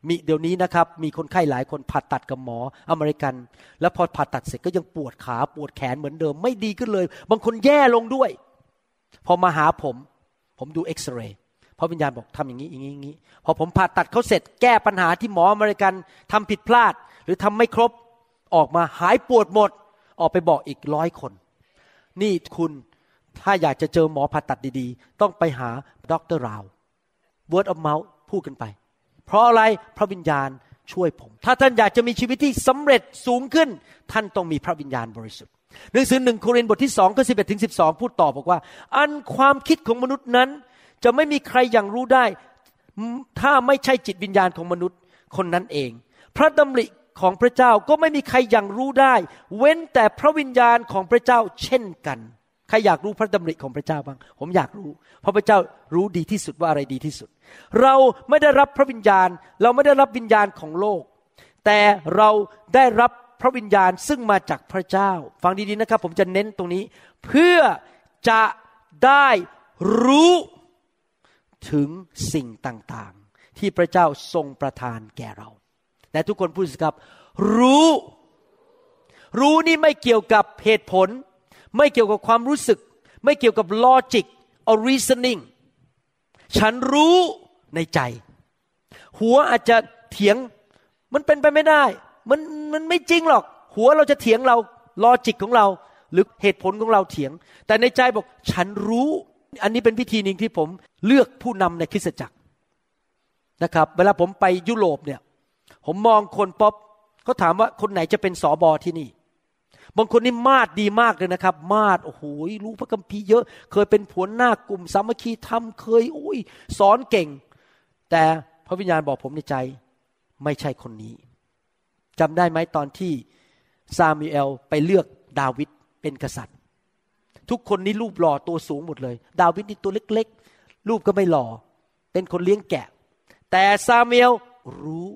มีเดี๋ยวนี้นะครับ มีคนไข้หลายคนผ่าตัดกับหมออเมริกัน แล้วพอผ่าตัดเสร็จก็ยังปวดขาปวดแขนเหมือนเดิม ไม่ดีขึ้นเลย บางคนแย่ลงด้วย พอมาหาผม ผมดูเอ็กซเรย์พราะวิญญาณบอกทำอย่างนี้อย่างนี้อย่างนี้ พอผมผ่าตัดเขาเสร็จแก้ปัญหาที่หมออเมริกันทำผิดพลาด หรือทำไม่ครบออกมาหายปวดหมด ออกไปบอกอีกร้อยคน นี่คุณถ้าอยากจะเจอหมอผ่าตัดดีๆ ต้องไปหาดรราว word of mouth พูดกันไป เพราะอะไรพระวิญญาณช่วยผม ถ้าท่านอยากจะมีชีวิตที่สำเร็จสูงขึ้น ท่านต้องมีพระวิญญาณบริสุทธิ์หนังสือหนึ่งโครินธ์บทที่สองข้อสิบเอ็ดถึงสิบสองพูดต่อบอกว่า อันความคิดของมนุษย์นั้น จะไม่มีใครอย่างรู้ได้ ถ้าไม่ใช่จิตวิญญาณของมนุษย์คนนั้นเอง พระดำริของพระเจ้าก็ไม่มีใครอย่างรู้ได้ เว้นแต่พระวิญญาณของพระเจ้าเช่นกัน ใครอยากรู้พระดำริของพระเจ้าบ้าง ผมอยากรู้ เพราะพระเจ้ารู้ดีที่สุดว่าอะไรดีที่สุด เราไม่ได้รับพระวิญญาณ เราไม่ได้รับวิญญาณของโลก แต่เราได้รับพระวิญญาณซึ่งมาจากพระเจ้า ฟังดีๆนะครับ ผมจะเน้นตรงนี้ เพื่อจะได้รู้ถึงสิ่งต่างๆ ที่พระเจ้าทรงประทานแก่เราแต่ทุกคนพูดสิครับ รู้ รู้นี่ไม่เกี่ยวกับเหตุผล ไม่เกี่ยวกับความรู้สึก ไม่เกี่ยวกับ logic or reasoning ฉันรู้ในใจ หัวอาจจะเถียงมันเป็นไปไม่ได้ มันมันไม่จริงหรอก หัวเราจะเถียงเราลอจิกของเรา หรือเหตุผลของเราเถียง แต่ในใจบอกฉันรู้ อันนี้เป็นวิธีหนึ่งที่ผมเลือกผู้นำในคริสตจักรนะครับ เวลาผมไปยุโรปเนี่ย ผมมองคนป๊อปเขาถามว่าคนไหนจะเป็นสอบอที่นี่ บางคนนี่มาดดีมากเลยนะครับ มาดโอ้โหรู้พระคัมภีร์เยอะ เคยเป็นผัวหน้ากลุ่มสามัคคีธรรมเคยอุ้ย สอนเก่ง แต่พระวิญญาณบอกผมในใจ ไม่ใช่คนนี้จำได้ไหมตอนที่ซามูเอลไปเลือกดาวิดเป็นกษัตริย์ ทุกคนนี้รูปหล่อตัวสูงหมดเลย ดาวิดนี่ตัวเล็กๆ รูปก็ไม่หล่อ เป็นคนเลี้ยงแกะ แต่ซามูเอลรู้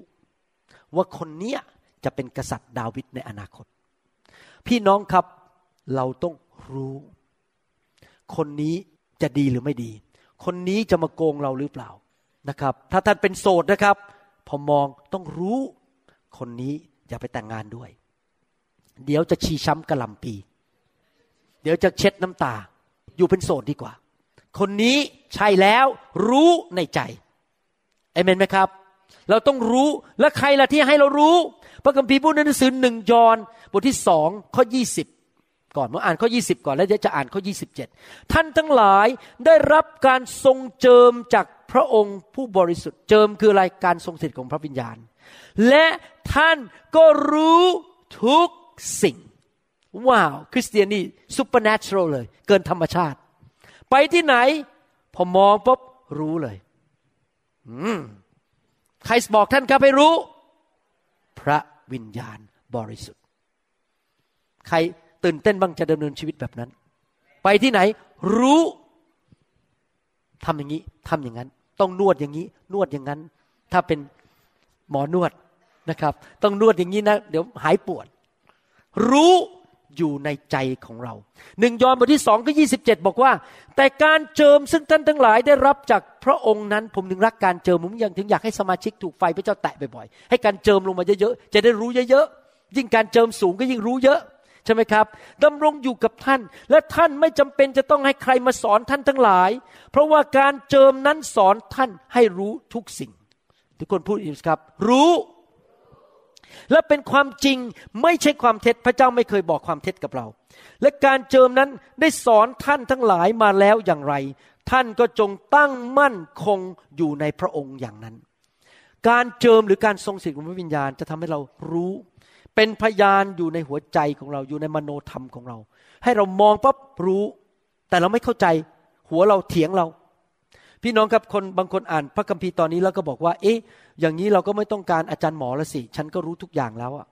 ว่าคนเนี้ยจะเป็นกษัตริย์ดาวิดในอนาคต พี่น้องครับเราต้องรู้ คนนี้จะดีหรือไม่ดี คนนี้จะมาโกงเราหรือเปล่านะครับ ถ้าท่านเป็นโสดนะครับ พอมองต้องรู้ คนนี้อย่าไปแต่งงานด้วย เดี๋ยวจะชีช้ำกระลำปี เดี๋ยวจะเช็ดน้ำตา อยู่เป็นโสดดีกว่า คนนี้ใช่แล้วรู้ในใจเอเมนไหมครับ เราต้องรู้และใครล่ะที่ให้เรารู้ พระคัมภีร์พูดในหนังสือหนึ่งยอห์นบทที่สองข้อยี่สิบก่อนเมื่ออ่านข้อ 20 ก่อนแล้วจะอ่านข้อ 27 ท่านทั้งหลายได้รับการทรงเจิมจากพระองค์ผู้บริสุทธิ์เจิมคืออะไรการทรงสถิตของพระวิญญาณ และท่านก็รู้ทุกสิ่ง ว้าว คริสเตียนนี่ซูเปอร์เนเชอรัลเลย เกินธรรมชาติ ไปที่ไหน พอมองปุ๊บรู้เลย อืม ใครบอกท่านครับให้รู้ พระวิญญาณบริสุทธิ์ ใครตื่นเต้นบ้างจะดำเนินชีวิตแบบนั้น ไปที่ไหนรู้ทำอย่างนี้ทำอย่างนั้น ต้องนวดอย่างนี้ นวดอย่างนั้น ถ้าเป็นหมอนวดนะครับ ต้องนวดอย่างนี้นะ เดี๋ยวหายปวด รู้ อยู่ในใจของเราหนึ่งยอห์นบทที่สองก็ยี่สิบเจ็ดบอกว่า แต่การเจิมซึ่งท่านทั้งหลายได้รับจากพระองค์นั้น ผมถึงรักการเจิมผมยังถึงอยากให้สมาชิกถูกไฟพระเจ้าแตะบ่อยๆให้การเจิมลงมาเยอะๆจะได้รู้เยอะๆยิ่งการเจิมสูงก็ยิ่งรู้เยอะใช่ไหมครับดำรงอยู่กับท่าน และท่านไม่จำเป็นจะต้องให้ใครมาสอนท่านทั้งหลาย เพราะว่าการเจิมนั้นสอนท่านให้รู้ทุกสิ่ง ทุกคนพูดอีกครับ รู้ และเป็นความจริงไม่ใช่ความเท็จพระเจ้าไม่เคยบอกความเท็จกับเรา และการเจิมนั้นได้สอนท่านทั้งหลายมาแล้วอย่างไร ท่านก็จงตั้งมั่นคงอยู่ในพระองค์อย่างนั้น การเจิมหรือการทรงสิทธิ์ของพระวิญญาณจะทำให้เรารู้ เป็นพยานอยู่ในหัวใจของเราอยู่ในมโนธรรมของเรา ให้เรามองปั๊บรู้ แต่เราไม่เข้าใจ หัวเราเถียงเรา พี่น้องครับคนบางคนอ่านพระคัมภีร์ตอนนี้แล้วก็บอกว่า เอ๊ะ อย่างนี้เราก็ไม่ต้องการอาจารย์หมอละสิ ฉันก็รู้ทุกอย่างแล้วอะ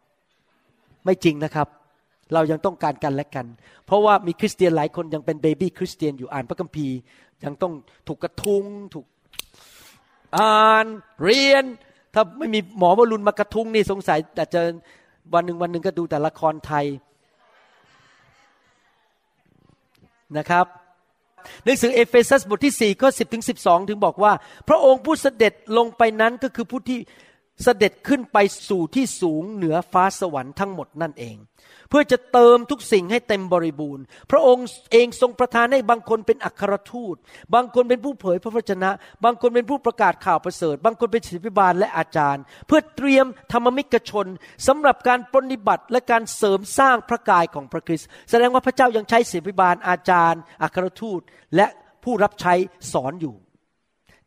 ไม่จริงนะครับ เรายังต้องการกันและกัน เพราะว่ามีคริสเตียนหลายคนยังเป็นเบบี้คริสเตียนอยู่อ่านพระคัมภีร์ ยังต้องถูกกระทุงถูกอ่านเรียน ถ้าไม่มีหมอวรุณมากระทุงนี่สงสัยแต่จะวันหนึ่งวันหนึ่งก็ดูแต่ละครไทยนะครับ หนังสือเอเฟซัสบทที่4ข้อ10ถึง12 ถึงบอกว่า พระองค์ผู้เสด็จลงไปนั้นก็คือผู้ที่ เสด็จขึ้นไปสู่ที่สูงเหนือฟ้าสวรรค์ทั้งหมดนั่นเอง เพื่อจะเติมทุกสิ่งให้เต็มบริบูรณ์ พระองค์เองทรงประทานให้บางคนเป็นอัครทูต บางคนเป็นผู้เผยพระวจนะ บางคนเป็นผู้ประกาศข่าวประเสริฐ บางคนเป็นศิษยบาลและอาจารย์ เพื่อเตรียมธรรมมิกชนสำหรับการปฏิบัติและการเสริมสร้างพระกายของพระคริสต์แสดงว่าพระเจ้ายังใช้ศิษยบาลอาจารย์ อัครทูตและผู้รับใช้สอนอยู่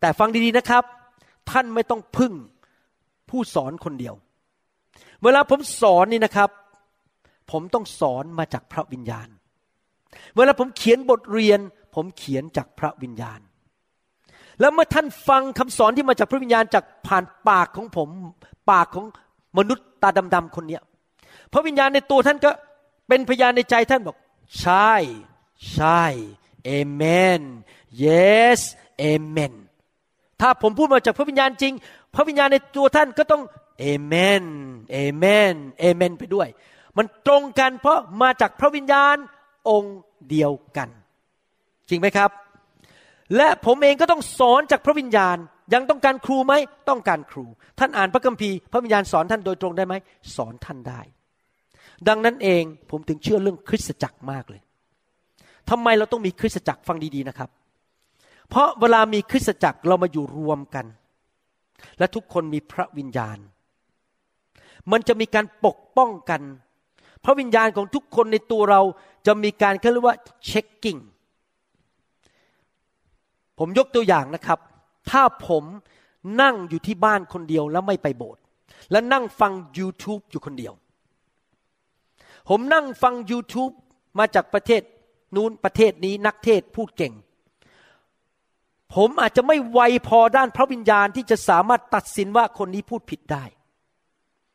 แต่ฟังดีๆนะครับ ท่านไม่ต้องพึ่ง ผู้สอนคนเดียว เวลาผมสอนนี่นะครับ ผมต้องสอนมาจากพระวิญญาณ เวลาผมเขียนบทเรียน ผมเขียนจากพระวิญญาณ แล้วเมื่อท่านฟังคำสอนที่มาจากพระวิญญาณจากผ่านปากของผม ปากของมนุษย์ตาดำๆคนเนี้ยพระวิญญาณในตัวท่านก็เป็นพยานในใจท่านบอก ใช่ ใช่เอเมน yes เอเมนถ้าผมพูดมาจากพระวิญญาณจริง พระวิญญาณในตัวท่านก็ต้องเอเมนเอเมนเอเมนไปด้วย มันตรงกันเพราะมาจากพระวิญญาณองค์เดียวกัน จริงไหมครับ และผมเองก็ต้องสอนจากพระวิญญาณยังต้องการครูไหมต้องการครู ท่านอ่านพระคัมภีร์พระวิญญาณสอนท่านโดยตรงได้ไหมสอนท่านได้ ดังนั้นเองผมถึงเชื่อเรื่องคริสตจักรมากเลยทำไมเราต้องมีคริสตจักรฟังดีๆนะครับ เพราะเวลามีคริสตจักรเรามาอยู่รวมกัน และทุกคนมีพระวิญญาณ มันจะมีการปกป้องกัน พระวิญญาณของทุกคนในตัวเราจะมีการเขาเรียกว่าเช็คกิ้งผมยกตัวอย่างนะครับ ถ้าผมนั่งอยู่ที่บ้านคนเดียวแล้วไม่ไปโบสถ์และนั่งฟัง YouTube อยู่คนเดียว ผมนั่งฟัง YouTube มาจากประเทศ นู้นประเทศนี้นักเทศพูดเก่ง ผมอาจจะไม่ไวพอด้านพระวิญญาณที่จะสามารถตัดสินว่าคนนี้พูดผิดได้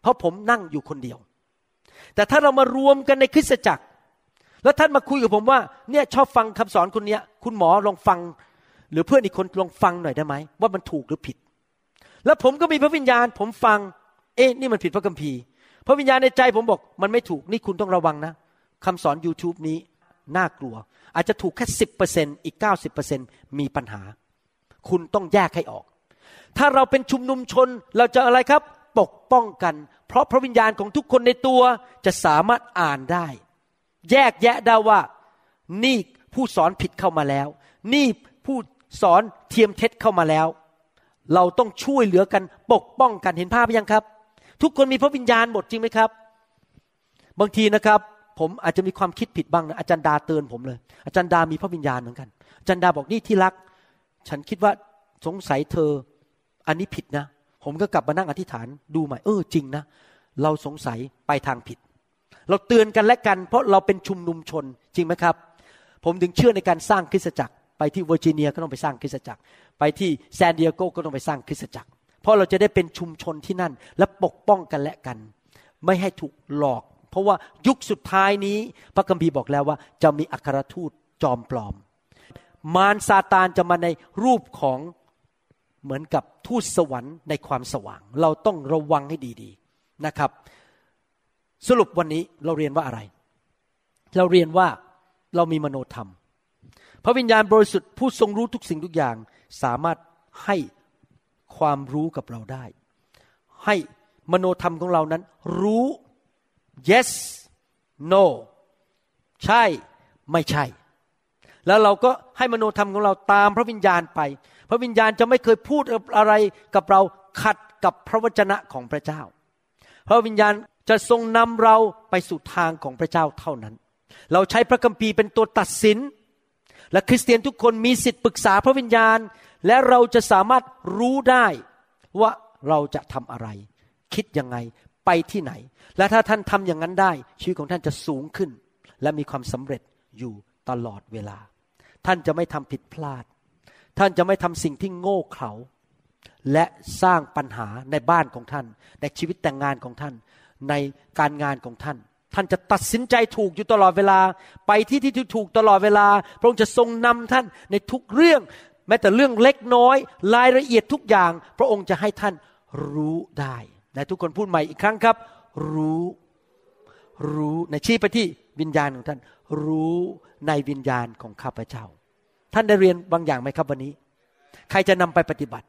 เพราะผมนั่งอยู่คนเดียว แต่ถ้าเรามารวมกันในคริสตจักร แล้วท่านมาคุยกับผมว่า เนี่ยชอบฟังคำสอนคนเนี้ย คุณหมอลองฟัง หรือเพื่อนอีกคนลองฟังหน่อยได้ไหมว่ามันถูกหรือผิด แล้วผมก็มีพระวิญญาณ ผมฟัง เอ๊ะนี่มันผิดพระคัมภีร์ พระวิญญาณในใจผมบอก มันไม่ถูกนี่คุณต้องระวังนะคำสอน YouTube นี้น่ากลัว อาจจะถูกแค่สิบเปอร์เซ็นอีกเก้าสิบเปอร์เซ็นมีปัญหา คุณต้องแยกให้ออก ถ้าเราเป็นชุมนุมชนเราจะอะไรครับ ปกป้องกัน เพราะพระวิญญาณของทุกคนในตัวจะสามารถอ่านได้ แยกแยะได้ว่า นี่ผู้สอนผิดเข้ามาแล้ว นี่ผู้สอนเทียมเท็จเข้ามาแล้ว เราต้องช่วยเหลือกัน ปกป้องกันเห็นภาพยังครับ ทุกคนมีพระวิญญาณหมดจริงไหมครับ บางทีนะครับผมอาจจะมีความคิดผิดบ้างนะอาจารย์ดาเตือนผมเลย อาจารย์ดามีพระวิญญาณเหมือนกันอาจารย์ดาบอกนี่ที่รัก ฉันคิดว่าสงสัยเธอ อันนี้ผิดนะ ผมก็กลับมานั่งอธิษฐานดูใหม่เออจริงนะ เราสงสัยไปทางผิด เราเตือนกันและกัน เพราะเราเป็นชุมนุมชนจริงไหมครับ ผมถึงเชื่อในการสร้างคริสตจักร ไปที่เวอร์จิเนียก็ต้องไปสร้างคริสตจักร ไปที่แซนดิเอโกก็ต้องไปสร้างคริสตจักร เพราะเราจะได้เป็นชุมชนที่นั่น และปกป้องกันและกัน ไม่ให้ถูกหลอก เพราะว่ายุคสุดท้ายนี้ พระคัมภีร์บอกแล้วว่า จะมีอัครทูตจอมปลอม มารซาตานจะมาในรูปของเหมือนกับทูตสวรรค์ในความสว่าง เราต้องระวังให้ดีๆนะครับ สรุปวันนี้เราเรียนว่าอะไร เราเรียนว่าเรามีมโนธรรม พระวิญญาณบริสุทธิ์ผู้ทรงรู้ทุกสิ่งทุกอย่าง สามารถให้ความรู้กับเราได้ ให้มโนธรรมของเรานั้น รู้ yes no ใช่ไม่ใช่ แล้วเราก็ให้มโนธรรมของเราตามพระวิญญาณไป พระวิญญาณจะไม่เคยพูดอะไรกับเราขัดกับพระวจนะของพระเจ้า พระวิญญาณจะทรงนำเราไปสู่ทางของพระเจ้าเท่านั้น เราใช้พระคัมภีร์เป็นตัวตัดสิน และคริสเตียนทุกคนมีสิทธิ์ปรึกษาพระวิญญาณ และเราจะสามารถรู้ได้ว่าเราจะทำอะไร คิดยังไงไปที่ไหน และถ้าท่านทำอย่างนั้นได้ ชีวิตของท่านจะสูงขึ้น และมีความสำเร็จอยู่ตลอดเวลา ท่านจะไม่ทำผิดพลาด ท่านจะไม่ทำสิ่งที่โง่เขลาและสร้างปัญหาในบ้านของท่าน ในชีวิตแต่งงานของท่าน ในการงานของท่าน ท่านจะตัดสินใจถูกอยู่ตลอดเวลา ไปที่ที่ถูกตลอดเวลา พระองค์จะทรงนำท่านในทุกเรื่อง แม้แต่เรื่องเล็กน้อย รายละเอียดทุกอย่าง พระองค์จะให้ท่านรู้ได้และทุกคนพูดใหม่อีกครั้งครับ รู้รู้ในชี้ไปที่วิญญาณของท่าน รู้ในวิญญาณของข้าพเจ้า ท่านได้เรียนบางอย่างไหมครับวันนี้ ใครจะนำไปปฏิบัติ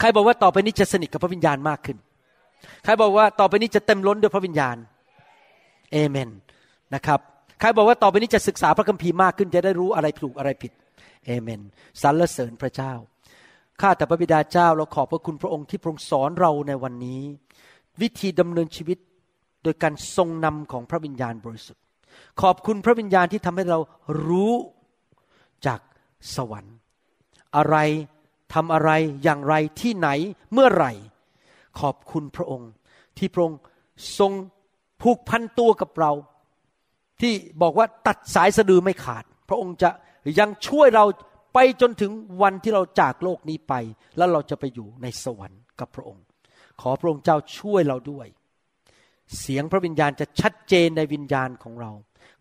ใครบอกว่าต่อไปนี้จะสนิทกับพระวิญญาณมากขึ้น ใครบอกว่าต่อไปนี้จะเต็มล้นด้วยพระวิญญาณเอเมนนะครับ ใครบอกว่าต่อไปนี้จะศึกษาพระคัมภีร์มากขึ้น จะได้รู้อะไรถูกอะไรผิดเอเมนสรรเสริญพระเจ้าข้าแต่พระบิดาเจ้าเราขอบพระคุณพระองค์ที่พระองค์สอนเราในวันนี้ วิธีดำเนินชีวิตโดยการทรงนำของพระวิญญาณบริสุทธิ์ ขอบคุณพระวิญญาณที่ทำให้เรารู้ จากสวรรค์ อะไรทำอะไรอย่างไรที่ไหนเมื่อไหร่ ขอบคุณพระองค์ ที่พระองค์ทรงผูกพันตัวกับเรา ที่บอกว่าตัดสายสะดือไม่ขาด พระองค์จะยังช่วยเราไปจนถึงวันที่เราจากโลกนี้ไป แล้วเราจะไปอยู่ในสวรรค์กับพระองค์ ขอพระองค์เจ้าช่วยเราด้วย เสียงพระวิญญาณจะชัดเจนในวิญญาณของเรา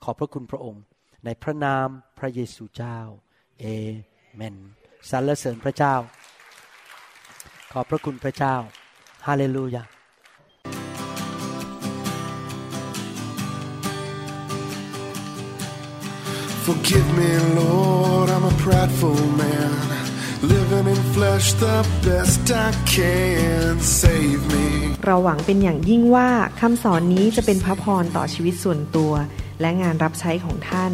ขอบพระคุณพระองค์ ในพระนาม ระเยซูเจ้าเอเมนสรรเสริญพระเจ้า ขอบพระคุณพระเจ้าฮาเลลูยา Forgive me, Lord, I'm a prideful man. Living in flesh the best I can. Save me. เราหวังเป็นอย่างยิ่งว่าคำสอนนี้จะเป็นพระพรต่อชีวิตส่วนตัว และงานรับใช้ของท่าน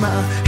my